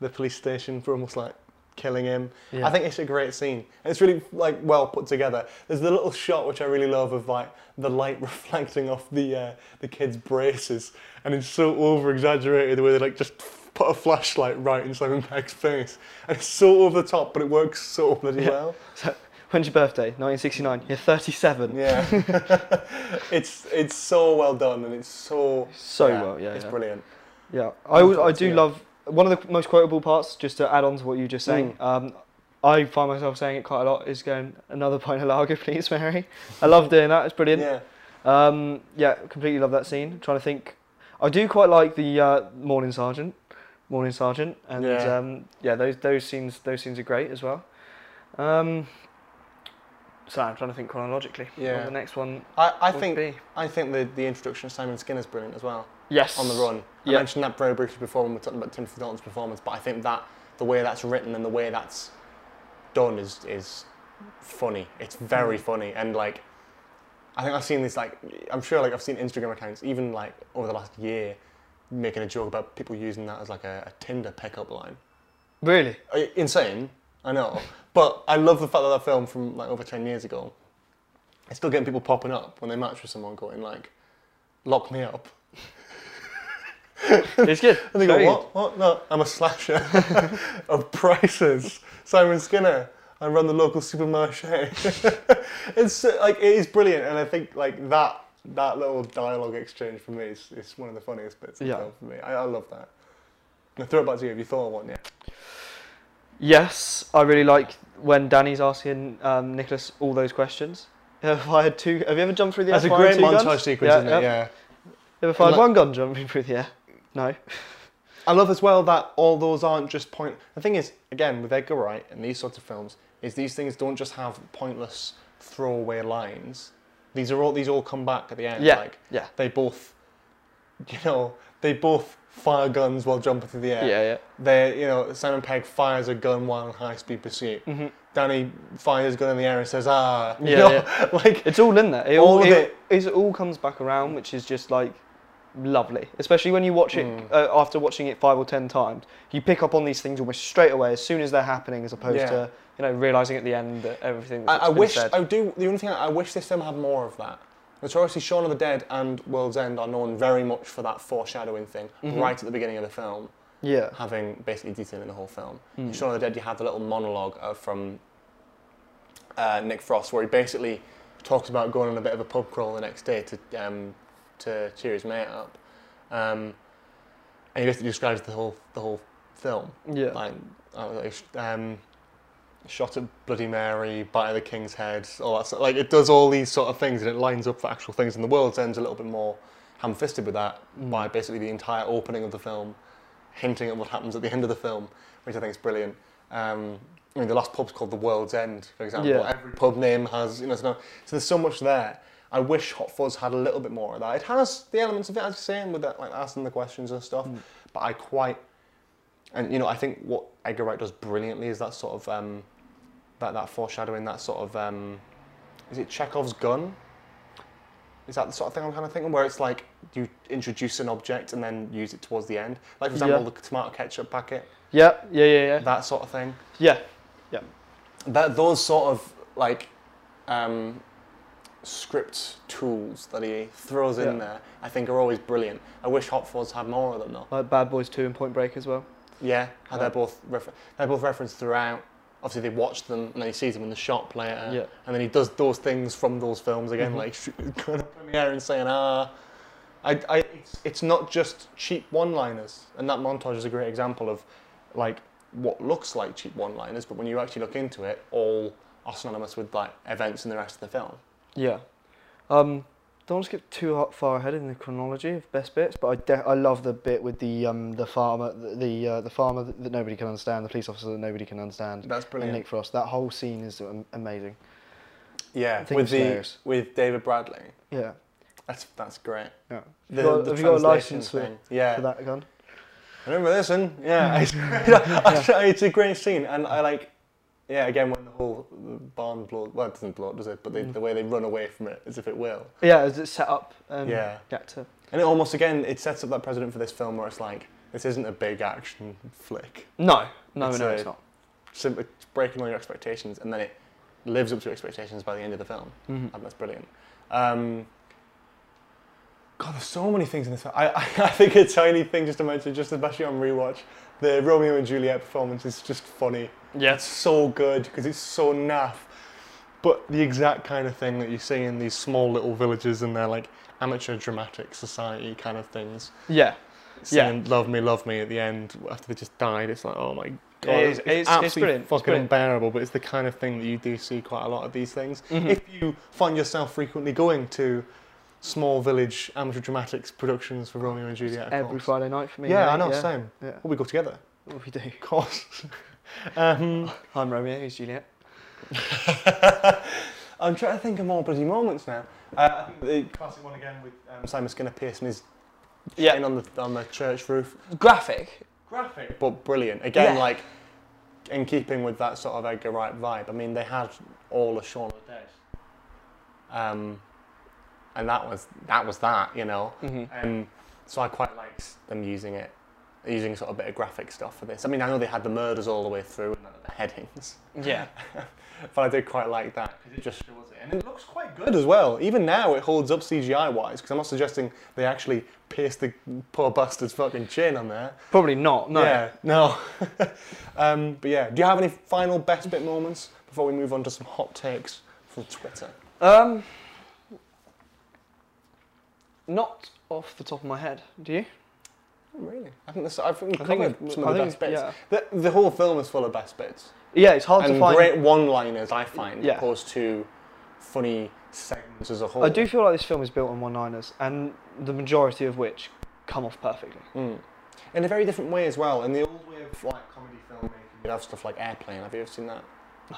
Speaker 1: the police station for almost like killing him.
Speaker 2: Yeah.
Speaker 1: I think it's a great scene. And it's really like well put together. There's the little shot which I really love of like the light reflecting off the uh, the kid's braces, and it's so over exaggerated the way they like just put a flashlight right in Simon Pegg's face, and it's so over the top, but it works so bloody
Speaker 2: Yeah.
Speaker 1: well.
Speaker 2: So, when's your birthday? 1969. You're 37.
Speaker 1: Yeah, it's it's so well done, and it's so
Speaker 2: So well, yeah,
Speaker 1: it's
Speaker 2: yeah.
Speaker 1: brilliant.
Speaker 2: Yeah, I,
Speaker 1: thoughts,
Speaker 2: do
Speaker 1: yeah.
Speaker 2: love one of the most quotable parts. Just to add on to what you just saying, um, I find myself saying it quite a lot. Is going another pint of lager, please, Mary. I love doing that. It's brilliant.
Speaker 1: Yeah,
Speaker 2: Um, yeah, completely love that scene. trying to think. I do quite like the uh, morning sergeant, morning sergeant, and
Speaker 1: Yeah.
Speaker 2: um, yeah, those those scenes those scenes are great as well. Um, so I'm trying to think chronologically.
Speaker 1: Yeah.
Speaker 2: The next one
Speaker 1: I, I think
Speaker 2: be.
Speaker 1: I think the the introduction of Simon Skinner is brilliant as well.
Speaker 2: Yes.
Speaker 1: on the run. I
Speaker 2: Yeah.
Speaker 1: mentioned that very briefly before when we were talking about Timothy Dalton's performance, but I think that the way that's written and the way that's done is is funny. It's very
Speaker 2: Mm.
Speaker 1: funny and like I think I've seen this like I'm sure like I've seen Instagram accounts even like over the last year making a joke about people using that as like a, a Tinder pickup line.
Speaker 2: Really?
Speaker 1: Uh, Insane, I know, but I love the fact that that film from like over ten years ago. It's still getting people popping up when they match with someone going like, "Lock me up."
Speaker 2: It's good.
Speaker 1: And they go, what? What? No, I'm a slasher of prices. Simon Skinner. I run the local supermarché. it's like it is brilliant, and I think like that that little dialogue exchange for me is, is one of the funniest bits of the
Speaker 2: Yeah.
Speaker 1: film for me. I, I love that. Now throw it back to you. Have you thought of one yet?
Speaker 2: Yes, I really like when Danny's asking um, Nicholas all those questions. Have I fired two? Have you ever jumped through the air?
Speaker 1: That's a great montage
Speaker 2: guns?
Speaker 1: sequence,
Speaker 2: Yeah,
Speaker 1: isn't
Speaker 2: yeah.
Speaker 1: it? Yeah.
Speaker 2: Ever fired
Speaker 1: like-
Speaker 2: one gun jumping through the air? No.
Speaker 1: I love as well that all those aren't just point. The thing is, again, with Edgar Wright and these sorts of films, is these things don't just have pointless throwaway lines. These are all these all come back at the end.
Speaker 2: Yeah.
Speaker 1: Like
Speaker 2: Yeah.
Speaker 1: they both, you know, they both fire guns while jumping through the air.
Speaker 2: Yeah, yeah.
Speaker 1: They, you know, Simon Pegg fires a gun while in high speed pursuit.
Speaker 2: Mhm.
Speaker 1: Danny fires his gun in the air and says, "Ah," you
Speaker 2: Yeah,
Speaker 1: know, like
Speaker 2: It's all in there. It
Speaker 1: All
Speaker 2: all,
Speaker 1: of
Speaker 2: it,
Speaker 1: it.
Speaker 2: it all comes back around, which is just like lovely. Especially when you watch it
Speaker 1: Mm.
Speaker 2: uh, after watching it five or ten times, you pick up on these things almost straight away as soon as they're happening, as opposed
Speaker 1: Yeah.
Speaker 2: to you know realizing at the end that everything.
Speaker 1: I, I wish
Speaker 2: said.
Speaker 1: I do. The only thing I, I wish this film had more of that. Notoriously, Shaun of the Dead and World's End are known very much for that foreshadowing thing
Speaker 2: Mhm.
Speaker 1: right at the beginning of the film,
Speaker 2: Yeah.
Speaker 1: having basically detailing the whole film. In
Speaker 2: Mm.
Speaker 1: Shaun of the Dead, you have the little monologue uh, from uh, Nick Frost where he basically talks about going on a bit of a pub crawl the next day to um, to cheer his mate up, um, and he basically describes the whole the whole film
Speaker 2: Yeah.
Speaker 1: like, sh- um, shot at Bloody Mary, bite of the King's Head, all that. Sort like it does all these sort of things, and it lines up for actual things. And the world's end's a little bit more ham-fisted with that
Speaker 2: Mm.
Speaker 1: by basically the entire opening of the film, hinting at what happens at the end of the film, which I think is brilliant. Um, I mean, the last pub's called the World's End, for example.
Speaker 2: Yeah.
Speaker 1: Every pub name has, you know, so, no- so there's so much there. I wish Hot Fuzz had a little bit more of that. It has the elements of it, as you're saying, with that, like asking the questions and stuff.
Speaker 2: Mm.
Speaker 1: But I quite, and you know, I think what Edgar Wright does brilliantly is that sort of um, that that foreshadowing, that sort of um, is it Chekhov's gun? Is that the sort of thing I'm kind of thinking, where it's like you introduce an object and then use it towards the end, like for example
Speaker 2: Yeah.
Speaker 1: the tomato ketchup packet,
Speaker 2: Yeah. Yeah. Yeah. Yeah.
Speaker 1: that sort of thing.
Speaker 2: Yeah. Yeah.
Speaker 1: That those sort of like um, script tools that he throws in there, I think are always brilliant. I wish Hot Fuzz had more of them though.
Speaker 2: Like Bad Boys Two and Point Break as well.
Speaker 1: Yeah, how
Speaker 2: Yeah.
Speaker 1: they're both refer- they're both referenced throughout. Obviously, they watch them and then he sees them in the shop later,
Speaker 2: Yeah.
Speaker 1: and then he does those things from those films again,
Speaker 2: Mhm.
Speaker 1: like going up in the air and saying, "Ah." I, I, it's, it's not just cheap one-liners, and that montage is a great example of, like, what looks like cheap one-liners, but when you actually look into it, all are synonymous with like events in the rest of the film.
Speaker 2: Yeah. Um, don't want to skip too far ahead in the chronology of best bits, but I, de- I love the bit with the um, the farmer, the the, uh, the farmer that, that nobody can understand, the police officer that nobody can understand,
Speaker 1: That's
Speaker 2: and
Speaker 1: brilliant.
Speaker 2: Nick Frost. That whole scene is amazing.
Speaker 1: yeah,
Speaker 2: I
Speaker 1: with the with David Bradley,
Speaker 2: Yeah.
Speaker 1: that's that's great.
Speaker 2: Yeah.
Speaker 1: The,
Speaker 2: Have you got-
Speaker 1: the
Speaker 2: have you got a license for-
Speaker 1: thing. yeah.
Speaker 2: For that gun.
Speaker 1: Remember this one? Yeah, it's, it's a great scene, and I like, yeah, again when the whole barn blows. Well, it doesn't blow, up, does it? But they,
Speaker 2: Mm.
Speaker 1: the way they run away from it, as if it will.
Speaker 2: Yeah, is it set up? Um,
Speaker 1: Yeah.
Speaker 2: To.
Speaker 1: And it almost again it sets up that precedent for this film where it's like this isn't a big action flick.
Speaker 2: No, no,
Speaker 1: It's
Speaker 2: no,
Speaker 1: a-
Speaker 2: it's not.
Speaker 1: simply breaking all your expectations, and then it lives up to your expectations by the end of the film.
Speaker 2: Mhm.
Speaker 1: I think that's brilliant. Um, God, there's so many things in this film. I, I, I think a tiny thing just to mention, just especially on rewatch, the Romeo and Juliet performance is just funny.
Speaker 2: Yeah.
Speaker 1: It's so good because it's so naff, but the exact kind of thing that you see in these small little villages and their like amateur dramatic society kind of things.
Speaker 2: Yeah. Yeah.
Speaker 1: "Love Me, Love Me" at the end after they just died. It's like, oh my god, it's,
Speaker 2: it's- it's
Speaker 1: absolutely
Speaker 2: it's
Speaker 1: fucking
Speaker 2: brilliant.
Speaker 1: unbearable. But it's the kind of thing that you do see quite a lot of these things.
Speaker 2: Mhm.
Speaker 1: If you find yourself frequently going to small village amateur dramatics productions for Romeo and Juliet,
Speaker 2: Every. Friday night for me.
Speaker 1: yeah, I know,
Speaker 2: Yeah.
Speaker 1: same.
Speaker 2: Yeah.
Speaker 1: Well, we go together,
Speaker 2: What we do.
Speaker 1: of course. um,
Speaker 2: I'm Romeo. He's Juliet.
Speaker 1: I'm trying to think of more bloody moments now. Uh, the classic one again with um, Simon Skinner piercing his
Speaker 2: Yeah.
Speaker 1: on the on the church roof.
Speaker 2: Graphic.
Speaker 1: Graphic, but brilliant. Again,
Speaker 2: Yeah.
Speaker 1: like in keeping with that sort of Edgar Wright vibe. I mean, they had all of Shaun of the Dead, um, and that was that was that, you know.
Speaker 2: hmm
Speaker 1: Um, so I quite liked them using it, using sort of a bit of graphic stuff for this. I mean, I know they had the murders all the way through and the headings.
Speaker 2: Yeah.
Speaker 1: but I did quite like that because it just shows it, and it looks quite good as well. Even now, it holds up CGI wise because I'm not suggesting they actually pierced the poor bastard's fucking chin on there.
Speaker 2: Probably not. No.
Speaker 1: Yeah, no. um, but yeah, do you have any final best bit moments before we move on to some hot takes from Twitter?
Speaker 2: Um. Not off the top of my head. Do you?
Speaker 1: Oh, really? I think this. I think we
Speaker 2: I
Speaker 1: covered
Speaker 2: it-
Speaker 1: some
Speaker 2: I
Speaker 1: of the
Speaker 2: think
Speaker 1: best bits.
Speaker 2: yeah.
Speaker 1: The, the whole film is full of best bits
Speaker 2: Yeah, it's hard to find.
Speaker 1: great one-liners. I find,
Speaker 2: Yeah.
Speaker 1: opposed to funny segments as a whole.
Speaker 2: I do feel like this film is built on one-liners, and the majority of which come off perfectly.
Speaker 1: Mm. In a very different way as well. In the old way of like comedy filmmaking, you'd have stuff like Airplane. Have you ever seen that?
Speaker 2: No.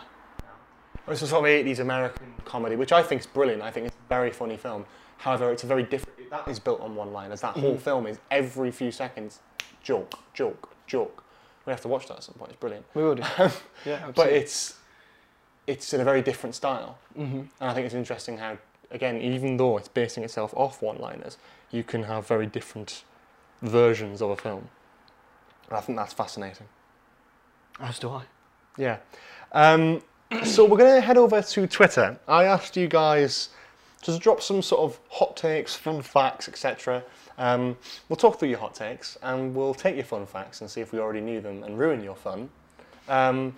Speaker 1: Or It's a sort of 80s American comedy, which I think is brilliant. I think it's a very funny film. However, it's a very different. That is built on one-liners. That whole
Speaker 2: Mhm.
Speaker 1: film is every few seconds, joke, joke, joke. We have to watch that at some point. It's brilliant.
Speaker 2: We will do. yeah,
Speaker 1: But it's it's in a very different style.
Speaker 2: hmm
Speaker 1: And I think it's interesting how, again, even though it's basing itself off one-liners, you can have very different versions of a film. And I think that's fascinating.
Speaker 2: As do I.
Speaker 1: Yeah. Um, so we're going to head over to Twitter. I asked you guys to drop some sort of hot takes, fun facts, etc. Um, we'll talk through your hot takes and we'll take your fun facts and see if we already knew them and ruin your fun. Um,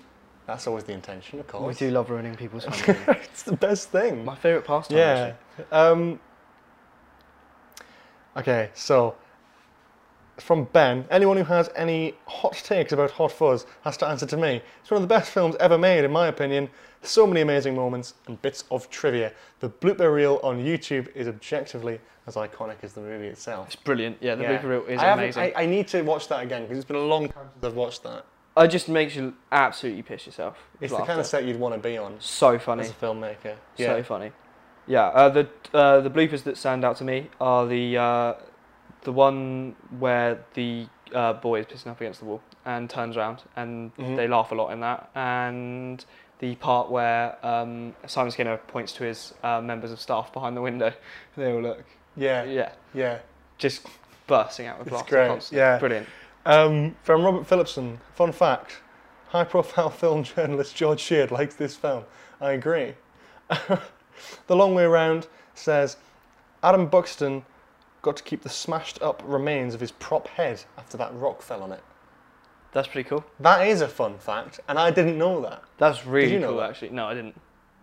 Speaker 1: that's always the intention, of course.
Speaker 2: We do love ruining people's fun.
Speaker 1: it's the best thing.
Speaker 2: My favourite pastime.
Speaker 1: Yeah. Um, okay, so from Ben, anyone who has any hot takes about Hot Fuzz has to answer to me. It's one of the best films ever made, in my opinion. So many amazing moments and bits of trivia. The blooper reel on YouTube is objectively as iconic as the movie itself.
Speaker 2: It's brilliant. Yeah, the
Speaker 1: Yeah.
Speaker 2: blooper reel is
Speaker 1: I
Speaker 2: amazing.
Speaker 1: I, I need to watch that again because it's been a long time since I've watched that.
Speaker 2: it just makes you absolutely piss yourself.
Speaker 1: It's the kind of set you'd want to be on
Speaker 2: so funny.
Speaker 1: as a filmmaker.
Speaker 2: So funny. Yeah, uh, the uh, the bloopers that stand out to me are the uh, the one where the uh, boy is pissing up against the wall and turns around, and
Speaker 1: Mhm.
Speaker 2: they laugh a lot in that. And the part where um, Simon Skinner points to his uh, members of staff behind the window, they all look.
Speaker 1: yeah,
Speaker 2: Yeah,
Speaker 1: yeah.
Speaker 2: just bursting out with
Speaker 1: It's
Speaker 2: laughter.
Speaker 1: great,
Speaker 2: constantly.
Speaker 1: yeah.
Speaker 2: brilliant.
Speaker 1: Um, from Robert Phillipson, fun fact high profile film journalist George Sheard likes this film. I agree. the Long Way Round says Adam Buxton got to keep the smashed up remains of his prop head after that rock fell on it.
Speaker 2: That's pretty cool.
Speaker 1: That is a fun fact, and I didn't know that.
Speaker 2: That's really
Speaker 1: you know
Speaker 2: cool,
Speaker 1: that?
Speaker 2: actually. No, I didn't.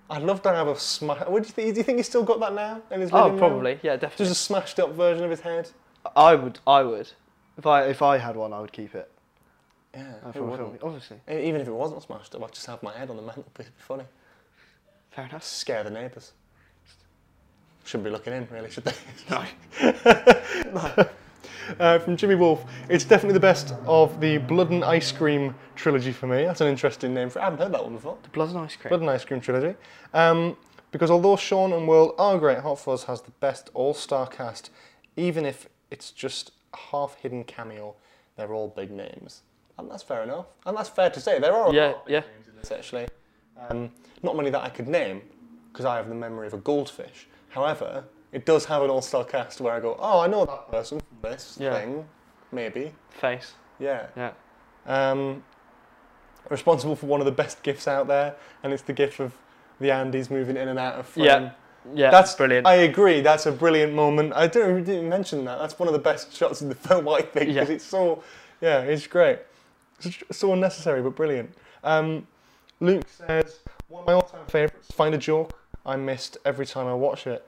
Speaker 1: I'd love to have a smash. What do you think? Do you think he's still got that now in his
Speaker 2: Oh,
Speaker 1: living room?
Speaker 2: probably. Yeah, definitely.
Speaker 1: Just a smashed up version of his head.
Speaker 2: I would. I would.
Speaker 3: If I if I had one, I would keep it.
Speaker 1: Yeah,
Speaker 3: Uh,
Speaker 1: who
Speaker 3: a
Speaker 1: wouldn't?
Speaker 3: film, obviously.
Speaker 1: Even if it wasn't smashed up, I'd just have my head on the mantelpiece. It'd be funny.
Speaker 2: Fair enough.
Speaker 1: Scare the neighbours. Shouldn't be looking in, really, should they?
Speaker 2: No.
Speaker 1: Uh, from Jimmy Wolf, it's definitely the best of the Blood and Ice Cream trilogy for me. That's an interesting name for it. I haven't heard that one before.
Speaker 2: The blood and ice cream.
Speaker 1: Blood and Ice Cream trilogy. Um, because although Shaun and Will are great, Hot Fuzz has the best all-star cast, even if it's just a half-hidden cameo. They're all big names, and that's fair enough. And that's fair to say. There are a
Speaker 2: Yeah,
Speaker 1: lot of big
Speaker 2: yeah.
Speaker 1: names in this actually. Um, not many that I could name because I have the memory of a goldfish. However, it does have an all-star cast where I go, oh, I know that person from this
Speaker 2: Yeah.
Speaker 1: thing, maybe.
Speaker 2: Face.
Speaker 1: Yeah.
Speaker 2: Yeah.
Speaker 1: Um, responsible for one of the best gifs out there, and it's the gif of the Andys moving in and out of frame.
Speaker 2: Yeah. Yeah,
Speaker 1: That's
Speaker 2: brilliant.
Speaker 1: I agree. That's a brilliant moment. I didn't, didn't mention that. That's one of the best shots in the film, I think, because
Speaker 2: Yeah.
Speaker 1: it's so, yeah, it's great. It's so unnecessary but brilliant. Um, Luke says one of my all-time favourites. Find a joke I missed every time I watch it,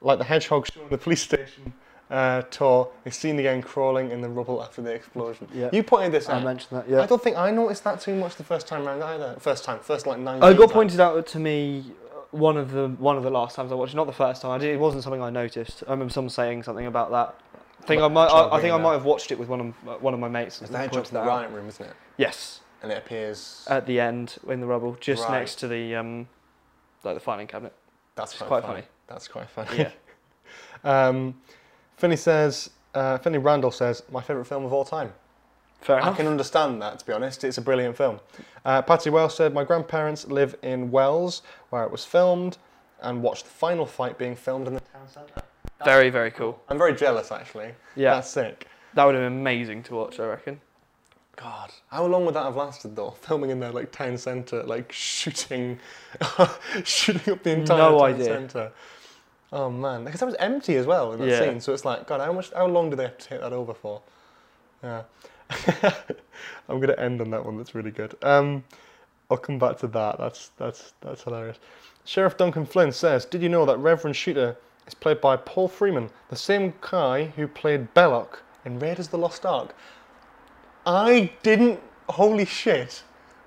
Speaker 1: like the hedgehog show in the police station uh, tour is seen again crawling in the rubble after the explosion.
Speaker 3: Yeah.
Speaker 1: You pointed this out.
Speaker 3: I mentioned that. Yeah.
Speaker 1: I don't think I noticed that too much the first time around either. First time, first like nine.
Speaker 2: I got
Speaker 1: times.
Speaker 2: pointed out to me uh, one of the one of the last times I watched. it, Not the first time. I did, it wasn't something I noticed. I remember someone saying something about that. I think I might. I, I think I might have watched it with one of uh, one of my mates.
Speaker 1: It's the hedgehog
Speaker 2: pointed
Speaker 1: in the riot room, isn't it?
Speaker 2: Yes,
Speaker 1: And it appears.
Speaker 2: at the end in the rubble, just
Speaker 1: Right.
Speaker 2: next to the um, like the filing cabinet.
Speaker 1: That's quite,
Speaker 2: quite
Speaker 1: funny.
Speaker 2: funny.
Speaker 1: That's quite funny.
Speaker 2: Yeah.
Speaker 1: um, Finney says, uh, Finney Randall says, my favourite film of all time.
Speaker 2: Fair
Speaker 1: I can understand that, to be honest. It's a brilliant film. Uh, Patty Wells said, my grandparents live in Wells, where it was filmed, and watched the final fight being filmed in the town centre.
Speaker 2: Very very cool.
Speaker 1: I'm very jealous, actually.
Speaker 2: Yeah,
Speaker 1: That's sick.
Speaker 2: that would have been amazing to watch. I reckon.
Speaker 1: God, how long would that have lasted, though? Filming in their like town centre, like shooting, shooting up the entire
Speaker 2: No
Speaker 1: town
Speaker 2: idea.
Speaker 1: centre. Oh man, because that was empty as well in that
Speaker 2: Yeah.
Speaker 1: scene. So it's like, God, how much? How long do they have to take that over for? Yeah, I'm gonna end on that one. That's really good. Um, I'll come back to that. That's that's that's hilarious. Sheriff Duncan Flynn says, "Did you know that Reverend Shooter is played by Paul Freeman, the same guy who played Belloq in Raiders of the Lost Ark?" I didn't. Holy shit!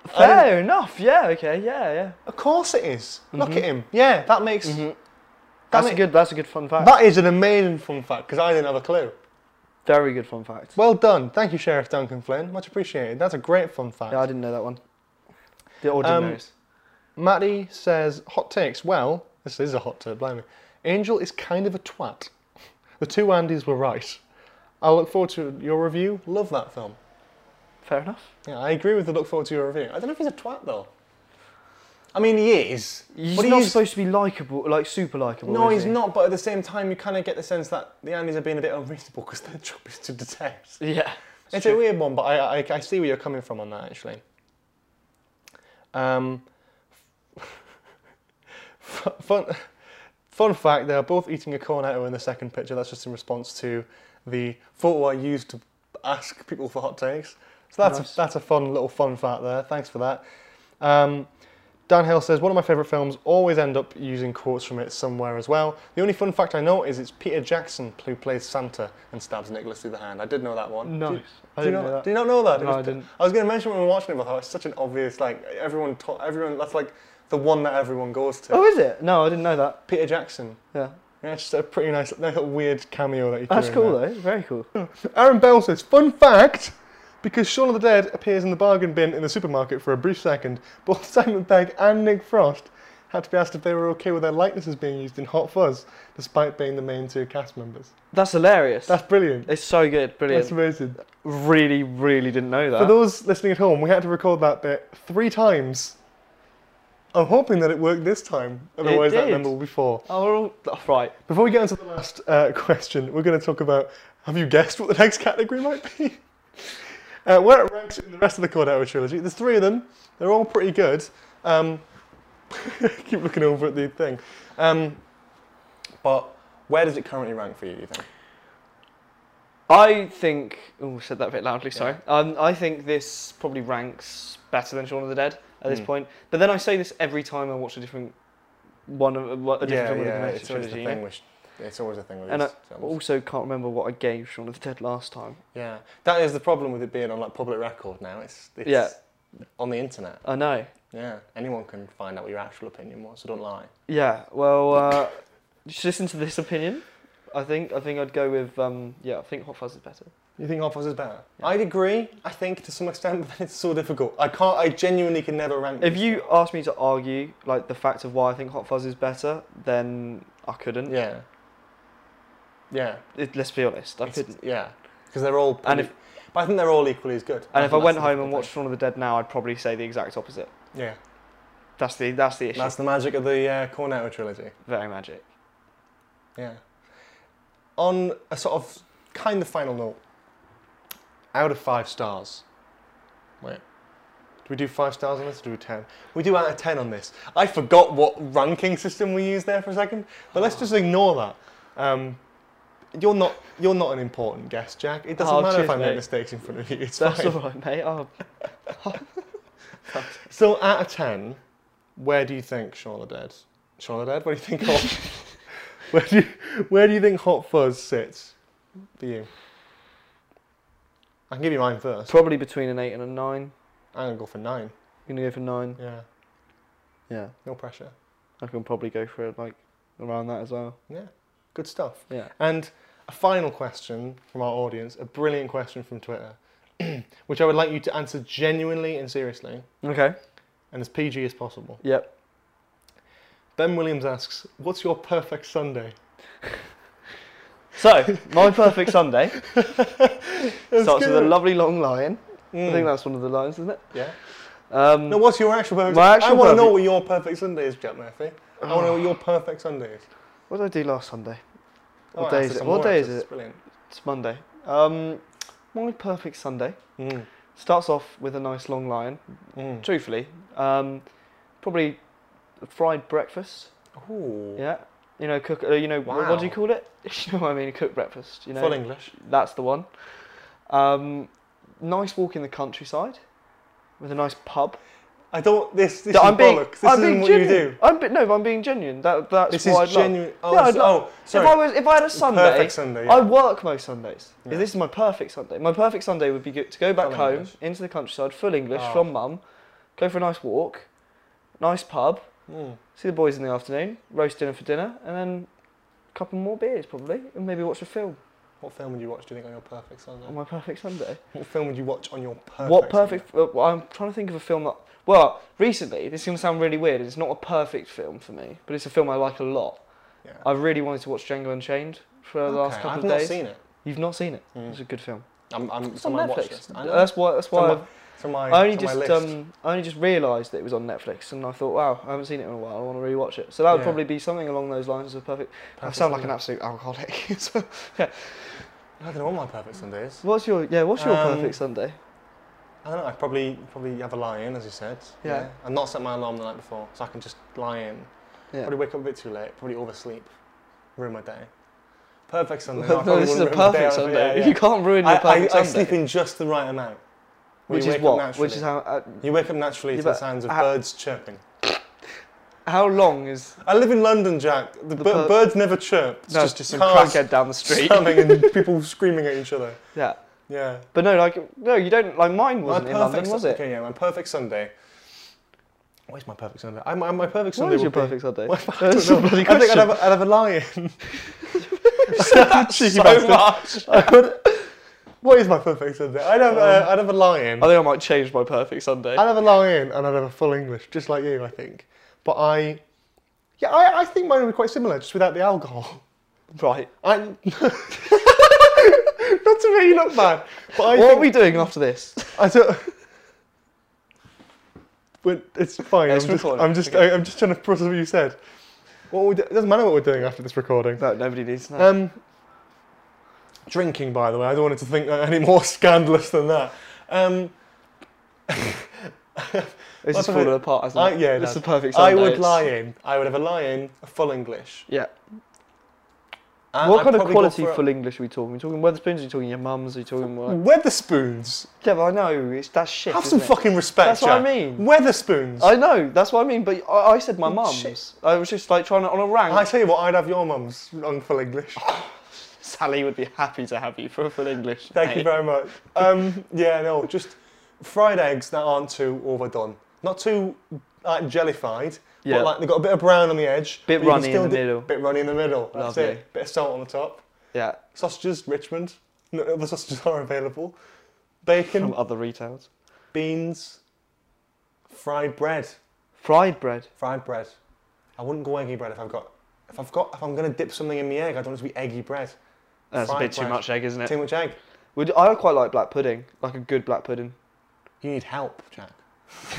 Speaker 2: Fair enough. Yeah. Okay. Yeah. Yeah.
Speaker 1: Of course it is. Look at him. Yeah, that makes.
Speaker 2: Mhm. That's a good. That's a good fun fact.
Speaker 1: That is an amazing fun fact because I didn't have a clue.
Speaker 2: Very good fun fact.
Speaker 1: Well done. Thank you, Sheriff Duncan Flynn. Much appreciated. That's a great fun fact.
Speaker 2: Yeah, I didn't know that one. The
Speaker 1: Um,
Speaker 2: know.
Speaker 1: Matty says, hot takes. Well, this is a hot take, blame me. Angel is kind of a twat. The two Andys were right. I look forward to your review. Love that film.
Speaker 2: Fair enough.
Speaker 1: Yeah, I agree with the look forward to your review. I don't know if he's a twat though. I mean, he is.
Speaker 2: He's
Speaker 1: but
Speaker 2: not
Speaker 1: he's-
Speaker 2: supposed to be likable, like super likable.
Speaker 1: No, he's
Speaker 2: he?
Speaker 1: not. But at the same time, you kind of get the sense that the Andys are being a bit unreasonable because their job is to detect.
Speaker 2: Yeah.
Speaker 1: It's a weird one, but I, I, I see where you're coming from on that actually. Um, fun, fun fact: they are both eating a cornetto in the second picture. That's just in response to the photo I used to ask people for hot takes. So that's
Speaker 2: Nice.
Speaker 1: a, that's a fun little fun fact there. Thanks for that. Um, Dan Hill says one of my favourite films always end up using quotes from it somewhere as well. The only fun fact I know is it's Peter Jackson who plays Santa and stabs Nicholas through the hand. I did know that one.
Speaker 2: Nice.
Speaker 1: Did,
Speaker 2: I
Speaker 1: do you
Speaker 2: didn't
Speaker 1: know,
Speaker 2: know that.
Speaker 1: Did you not know that?
Speaker 2: No,
Speaker 1: was-
Speaker 2: I didn't.
Speaker 1: I was going to mention when we were watching it, but I thought it's such an obvious like everyone. Everyone that's like the one that everyone goes to.
Speaker 2: Oh, is it? No, I didn't know that.
Speaker 1: Peter Jackson.
Speaker 2: Yeah.
Speaker 1: Yeah, it's just a pretty nice, nice little weird cameo that he.
Speaker 2: That's cool
Speaker 1: there.
Speaker 2: though. Very cool.
Speaker 1: Aaron Bell says, fun fact, because Shaun of the Dead appears in the bargain bin in the supermarket for a brief second, both Simon Pegg and Nick Frost had to be asked if they were okay with their likenesses being used in Hot Fuzz, despite being the main two cast members.
Speaker 2: That's hilarious.
Speaker 1: That's brilliant.
Speaker 2: it's so good. Brilliant.
Speaker 1: That's amazing.
Speaker 2: really, really didn't know that.
Speaker 1: For those listening at home, we had to record that bit three times. I'm hoping that it worked this time, otherwise that number will be four.
Speaker 2: oh, we're all, oh, right.
Speaker 1: Before we get into the last uh, question, we're going to talk about have you guessed what the next category might be? Uh, where it ranks in the rest of the Cornetto trilogy. There's three of them. They're all pretty good. Um, keep looking over at the thing. Um, but where does it currently rank for you, do you think?
Speaker 2: I think. Oh, said that a bit loudly. Sorry. Um, I think this probably ranks better than Shaun of the Dead at this
Speaker 1: Mm.
Speaker 2: point. But then I say this every time I watch a different one of a different film of the
Speaker 1: it's
Speaker 2: trilogy.
Speaker 1: the thing. With, it's always a thing with
Speaker 2: And
Speaker 1: these
Speaker 2: I
Speaker 1: films.
Speaker 2: also can't remember what I gave Shaun of the Dead last time.
Speaker 1: Yeah, that is the problem with it being on like public record now. It's, it's
Speaker 2: Yeah.
Speaker 1: on the internet.
Speaker 2: I know.
Speaker 1: Yeah, anyone can find out what your actual opinion was, so don't lie.
Speaker 2: Yeah. Well, uh, just listen to this opinion. I think I think I'd go with um, yeah. I think Hot Fuzz is better.
Speaker 1: You think Hot Fuzz is better?
Speaker 2: Yeah.
Speaker 1: I'd agree. I think to some extent, but it's so difficult. I can't. I genuinely can never rank.
Speaker 2: If you asked me to argue like the fact of why I think Hot Fuzz is better, then I couldn't.
Speaker 1: yeah, yeah,
Speaker 2: It, let's be honest, I
Speaker 1: It's-
Speaker 2: couldn't.
Speaker 1: yeah, because they're all.
Speaker 2: And if-
Speaker 1: but I think they're all equally as good.
Speaker 2: And if I went home and watched Shaun of the Dead now, I'd probably say the exact opposite.
Speaker 1: yeah,
Speaker 2: That's the that's the issue.
Speaker 1: that's the magic of the uh, Cornetto trilogy.
Speaker 2: Very magic.
Speaker 1: Yeah. On a sort of kind of final note, out of five stars, wait, Do we do five stars on this or do we 10? We do out of 10 on this. I forgot what ranking system we used there for a second, but let's just ignore that. Um, you're not you're not an important guest, Jack. It doesn't
Speaker 2: Oh,
Speaker 1: matter if
Speaker 2: cheers,
Speaker 1: I make
Speaker 2: mate.
Speaker 1: mistakes in front of you. It's
Speaker 2: That's
Speaker 1: fine.
Speaker 2: all right, mate. Oh,
Speaker 1: So out of 10, where do you think the Dead? The Dead? What do you think Hot where, do you, where do you think Hot Fuzz sits for you? I can give you mine first.
Speaker 2: probably between an eight and a nine.
Speaker 1: I'm going to go for 9.
Speaker 2: I'm gonna go for nine.
Speaker 1: Yeah,
Speaker 2: Yeah,
Speaker 1: no pressure.
Speaker 2: I can probably go for it like around that as well.
Speaker 1: Yeah, good stuff.
Speaker 2: Yeah.
Speaker 1: And a final question from our audience, a brilliant question from Twitter, which I would like you to answer genuinely and seriously,
Speaker 2: Okay.
Speaker 1: and as PG as possible.
Speaker 2: Yep.
Speaker 1: Ben Williams asks, "What's your perfect Sunday?"
Speaker 2: So my perfect Sunday starts with a lovely long line. I
Speaker 1: Mm.
Speaker 2: think that's one of the lines, isn't it?
Speaker 1: Yeah.
Speaker 2: Um,
Speaker 1: No, what's your actual perfect?
Speaker 2: My
Speaker 1: I want to know what your perfect Sunday is, Jack Murphy. I want to know what your perfect Sunday is.
Speaker 2: What did I do last Sunday? What
Speaker 1: Oh,
Speaker 2: day is it? What day is it?
Speaker 1: Brilliant.
Speaker 2: It's Monday. Um, my perfect Sunday
Speaker 1: Mm.
Speaker 2: starts off with a nice long line.
Speaker 1: Mm.
Speaker 2: Truthfully, um, probably fried breakfast.
Speaker 1: Ooh.
Speaker 2: Yeah. You know, cook. Uh, you know, what, what do you call it? You know what I mean? Cook breakfast. You know,
Speaker 1: Full English.
Speaker 2: that's the one. Um, nice walk in the countryside with a nice pub.
Speaker 1: I don't. This. This
Speaker 2: I'm
Speaker 1: is
Speaker 2: being,
Speaker 1: bollocks. This
Speaker 2: I'm
Speaker 1: isn't
Speaker 2: being
Speaker 1: what
Speaker 2: genuine.
Speaker 1: you do.
Speaker 2: I'm be, no, I'm being genuine. That that's
Speaker 1: This
Speaker 2: what
Speaker 1: is
Speaker 2: I'd love.
Speaker 1: genuine. Oh,
Speaker 2: Yeah, I'd love-
Speaker 1: oh, sorry.
Speaker 2: If I was, if I had a Sunday,
Speaker 1: Perfect Sunday.
Speaker 2: I work most Sundays.
Speaker 1: Yeah.
Speaker 2: This is my perfect Sunday. My perfect Sunday would be good to go back
Speaker 1: Full
Speaker 2: home
Speaker 1: English.
Speaker 2: into the countryside, full English
Speaker 1: Oh.
Speaker 2: from mum, go for a nice walk, nice pub,
Speaker 1: Mm.
Speaker 2: see the boys in the afternoon, roast dinner for dinner, and then a couple more beers probably, and maybe watch a film
Speaker 1: What film would you watch? Do you think on your perfect Sunday?
Speaker 2: on my perfect Sunday.
Speaker 1: What film would you watch on your perfect?
Speaker 2: what perfect? Uh, well, I'm trying to think of a film that. Well, recently this is gonna sound really weird. It's not a perfect film for me, but it's a film I like a lot.
Speaker 1: Sunday?
Speaker 2: I really wanted to watch Django Unchained for the last couple
Speaker 1: I've
Speaker 2: of days.
Speaker 1: I've not seen it.
Speaker 2: You've not seen it?
Speaker 1: Mm.
Speaker 2: It's a good film.
Speaker 1: I'm. I'm
Speaker 2: It's
Speaker 1: it's
Speaker 2: on
Speaker 1: on watch
Speaker 2: Netflix.
Speaker 1: list. I know.
Speaker 2: That's why. That's why.
Speaker 1: On my.
Speaker 2: I only
Speaker 1: on
Speaker 2: just um, I only just realised that it was on Netflix, and I thought, wow, I haven't seen it in a while. I want to rewatch it. So that would
Speaker 1: Yeah.
Speaker 2: probably be something along those lines of perfect. I
Speaker 1: Perfect
Speaker 2: sound like an absolute alcoholic. So,
Speaker 1: I don't know what my perfect Sunday is.
Speaker 2: what's your yeah? What's your
Speaker 1: Um,
Speaker 2: perfect Sunday?
Speaker 1: I don't know. I probably probably have a lie in, as you said.
Speaker 2: Yeah.
Speaker 1: And not set my alarm the night before, so I can just lie in.
Speaker 2: Yeah.
Speaker 1: Probably wake up a bit too late. Probably oversleep. Ruin my day. Perfect Sunday.
Speaker 2: no,
Speaker 1: I probably
Speaker 2: this is a
Speaker 1: wouldn't ruin my day
Speaker 2: perfect
Speaker 1: out of it.
Speaker 2: Sunday.
Speaker 1: Yeah,
Speaker 2: You can't ruin your
Speaker 1: I, I,
Speaker 2: perfect
Speaker 1: I
Speaker 2: Sunday.
Speaker 1: sleep in just the right amount.
Speaker 2: Which
Speaker 1: you
Speaker 2: is
Speaker 1: wake up
Speaker 2: what? Which is
Speaker 1: naturally.
Speaker 2: how? Uh,
Speaker 1: You wake up naturally
Speaker 2: Yeah,
Speaker 1: to the sounds of
Speaker 2: how-
Speaker 1: birds chirping.
Speaker 2: how long is?
Speaker 1: I live in London, Jack. The,
Speaker 2: The
Speaker 1: bir- birds never chirp. It's
Speaker 2: No,
Speaker 1: just,
Speaker 2: just some crackhead down the street.
Speaker 1: and people screaming at each other.
Speaker 2: yeah,
Speaker 1: Yeah.
Speaker 2: but no, like no, you don't. Like mine wasn't in London, was it?
Speaker 1: Okay, yeah, my perfect Sunday. What is my perfect Sunday? I, my, my perfect Sunday
Speaker 2: is your
Speaker 1: be-
Speaker 2: perfect Sunday?
Speaker 1: Well, I
Speaker 2: That's
Speaker 1: don't
Speaker 2: a
Speaker 1: know.
Speaker 2: bloody
Speaker 1: I think I'd
Speaker 2: question.
Speaker 1: have, a- I'd have a lion. So much. I would, what is my perfect Sunday? I'd have, uh,
Speaker 2: Um,
Speaker 1: I'd have a lion.
Speaker 2: I think I might change my perfect Sunday.
Speaker 1: I'd have a lion and I'd have a full English, just like you, I think. But I, yeah, I, I think mine would be quite similar, just without the alcohol.
Speaker 2: Right.
Speaker 1: I, not to make you look bad, but I
Speaker 2: what
Speaker 1: think
Speaker 2: are we doing after this?
Speaker 1: I don't. But it's fine.
Speaker 2: Yeah, it's
Speaker 1: I'm just. I'm just,
Speaker 2: Okay.
Speaker 1: I, am just trying to process what you said. What we do, it doesn't matter what we're doing after this recording.
Speaker 2: No, nobody needs to know.
Speaker 1: Um, drinking, by the way, I don't want it to think that any more scandalous than that. Um,
Speaker 2: this is
Speaker 1: I-
Speaker 2: falling apart, hasn't
Speaker 1: I,
Speaker 2: it?
Speaker 1: yeah,
Speaker 2: this is the perfect Sunday.
Speaker 1: I would lie in. I would have a lie in, a full English.
Speaker 2: Yeah.
Speaker 1: And
Speaker 2: what
Speaker 1: I'd
Speaker 2: kind of quality
Speaker 1: for a-
Speaker 2: full English are we talking? Are we talking Wetherspoons? Are we talking your mums? Are you talking what?
Speaker 1: Wetherspoons.
Speaker 2: Yeah, but I know it's that's shit.
Speaker 1: Have some
Speaker 2: isn't it?
Speaker 1: fucking respect.
Speaker 2: That's what I mean.
Speaker 1: Wetherspoons.
Speaker 2: I know. That's what I mean. But I, I said my mums.
Speaker 1: shit.
Speaker 2: I was just like trying to on a rank.
Speaker 1: I tell you what, I'd have your mum's on full English.
Speaker 2: Sally would be happy to have you for a full English.
Speaker 1: Thank you very much. Um, yeah, no, just fried eggs that aren't too overdone. Not too like jellified,
Speaker 2: Yeah.
Speaker 1: but like they've got a bit of brown on the edge.
Speaker 2: Bit runny in the middle.
Speaker 1: Bit runny in the middle. That's
Speaker 2: Lovely.
Speaker 1: it. Bit of salt on the top.
Speaker 2: Yeah,
Speaker 1: Sausages, Richmond. No other sausages are available. Bacon,
Speaker 2: from other retails.
Speaker 1: beans, fried bread.
Speaker 2: Fried bread.
Speaker 1: Fried bread. I wouldn't go eggy bread if I've got. If I've got, if I'm gonna dip something in my egg, I don't want it to be eggy bread.
Speaker 2: That's a
Speaker 1: Fried
Speaker 2: bit too
Speaker 1: bread.
Speaker 2: much egg, isn't it?
Speaker 1: Too much egg.
Speaker 2: Would I quite like black pudding, like a good black pudding.
Speaker 1: You need help, Jack.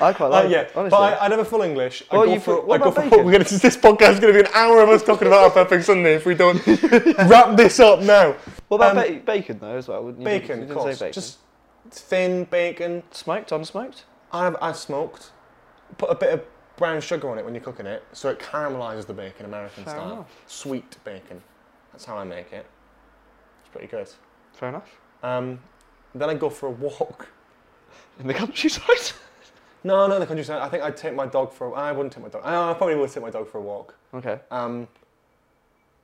Speaker 2: I quite
Speaker 1: Uh,
Speaker 2: like.
Speaker 1: yeah,
Speaker 2: it, honestly.
Speaker 1: but I, I'd have a full English. I'd
Speaker 2: What
Speaker 1: go
Speaker 2: you
Speaker 1: for,
Speaker 2: put- what
Speaker 1: I'd go
Speaker 2: about
Speaker 1: for,
Speaker 2: bacon?
Speaker 1: we're gonna, this podcast is going to be an hour of us talking about our perfect Sunday if we don't wrap this up now.
Speaker 2: what about
Speaker 1: um,
Speaker 2: ba- bacon though as well? Wouldn't you?
Speaker 1: Bacon,
Speaker 2: you
Speaker 1: of
Speaker 2: didn't
Speaker 1: course.
Speaker 2: say bacon.
Speaker 1: Just thin bacon.
Speaker 2: Smoked, unsmoked.
Speaker 1: I've, I've smoked. Put a bit of brown sugar on it when you're cooking it, so it caramelizes the bacon American
Speaker 2: Fair
Speaker 1: style.
Speaker 2: enough.
Speaker 1: Sweet bacon. That's how I make it. It's pretty good.
Speaker 2: Fair enough.
Speaker 1: Um, then I go for a walk.
Speaker 2: In the countryside.
Speaker 1: No, not in the countryside. I think I'd take my dog for. A, I wouldn't take my dog. I, I probably would take my dog for a walk.
Speaker 2: okay.
Speaker 1: Um,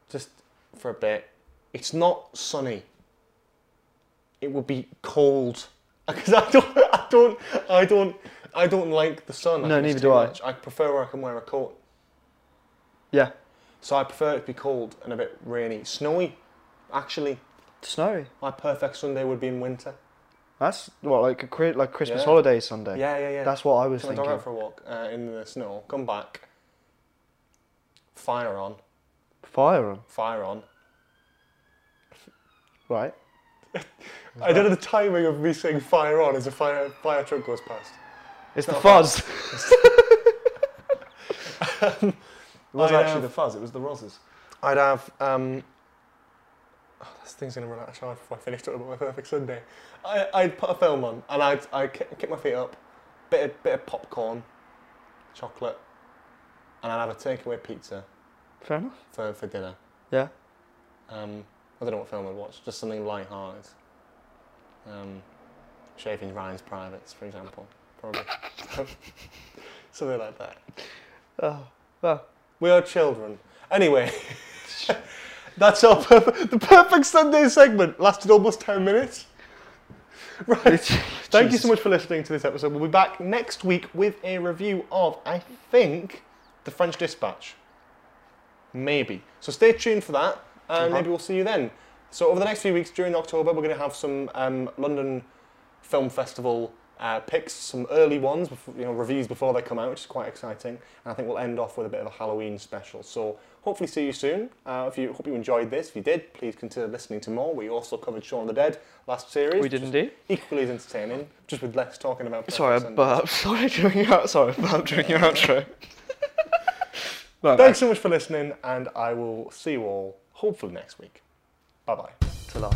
Speaker 1: just for a bit. It's not sunny. It would be cold because I don't, I don't, I don't, I don't like the sun. I
Speaker 2: No, neither do I.
Speaker 1: I prefer where I can wear a coat.
Speaker 2: Yeah.
Speaker 1: So I prefer it to be cold and a bit rainy, snowy. Actually,
Speaker 2: Snowy.
Speaker 1: my perfect Sunday would be in winter.
Speaker 2: That's what like a like Christmas
Speaker 1: Yeah.
Speaker 2: holiday Sunday.
Speaker 1: Yeah, yeah, yeah.
Speaker 2: That's what I was
Speaker 1: my
Speaker 2: thinking.
Speaker 1: dog out for a walk uh, in the snow. Come back. Fire on,
Speaker 2: Fire on.
Speaker 1: fire on.
Speaker 2: Right.
Speaker 1: I don't know the timing of me saying fire on as a fire fire truck goes past.
Speaker 2: It's the
Speaker 1: not
Speaker 2: fuzz.
Speaker 3: It was
Speaker 1: I
Speaker 3: actually
Speaker 1: have-
Speaker 3: the fuzz. It was the roses.
Speaker 1: I'd have. Um, oh, this thing's gonna run out of charge before I finish talking about my perfect Sunday. I, I'd put a film on and I'd I'd kick my feet up, bit of, bit of popcorn, chocolate, and I'd have a takeaway pizza
Speaker 2: Fair enough.
Speaker 1: for, for dinner.
Speaker 2: Yeah.
Speaker 1: Um, I don't know what film I'd watch. Just something light-hearted. Um, Shaving Ryan's Privates, for example, probably. something like that.
Speaker 2: Oh. Well.
Speaker 1: We are children. Anyway, that's our perfect, the perfect Sunday segment. Lasted almost 10 minutes. Right. Thank you so much for listening to this episode. We'll be back next week with a review of, I think, The French Dispatch. Maybe. So stay tuned for that, and
Speaker 2: Uh-huh.
Speaker 1: maybe we'll see you then. So over the next few weeks during October, we're going to have some um, London Film Festival uh, picks, some early ones, before, you know, reviews before they come out, which is quite exciting. And I think we'll end off with a bit of a Halloween special. So hopefully see you soon. Uh, if you hope you enjoyed this, if you did, please consider listening to more. We also covered Shaun of the Dead last series.
Speaker 2: We did indeed.
Speaker 1: Equally as entertaining, just with less talking about.
Speaker 2: Sorry, but sorry during your. Sorry, but during your outro. Right,
Speaker 1: Thanks so much for listening, and I will see you all hopefully next week. Bye bye.
Speaker 2: ta-la.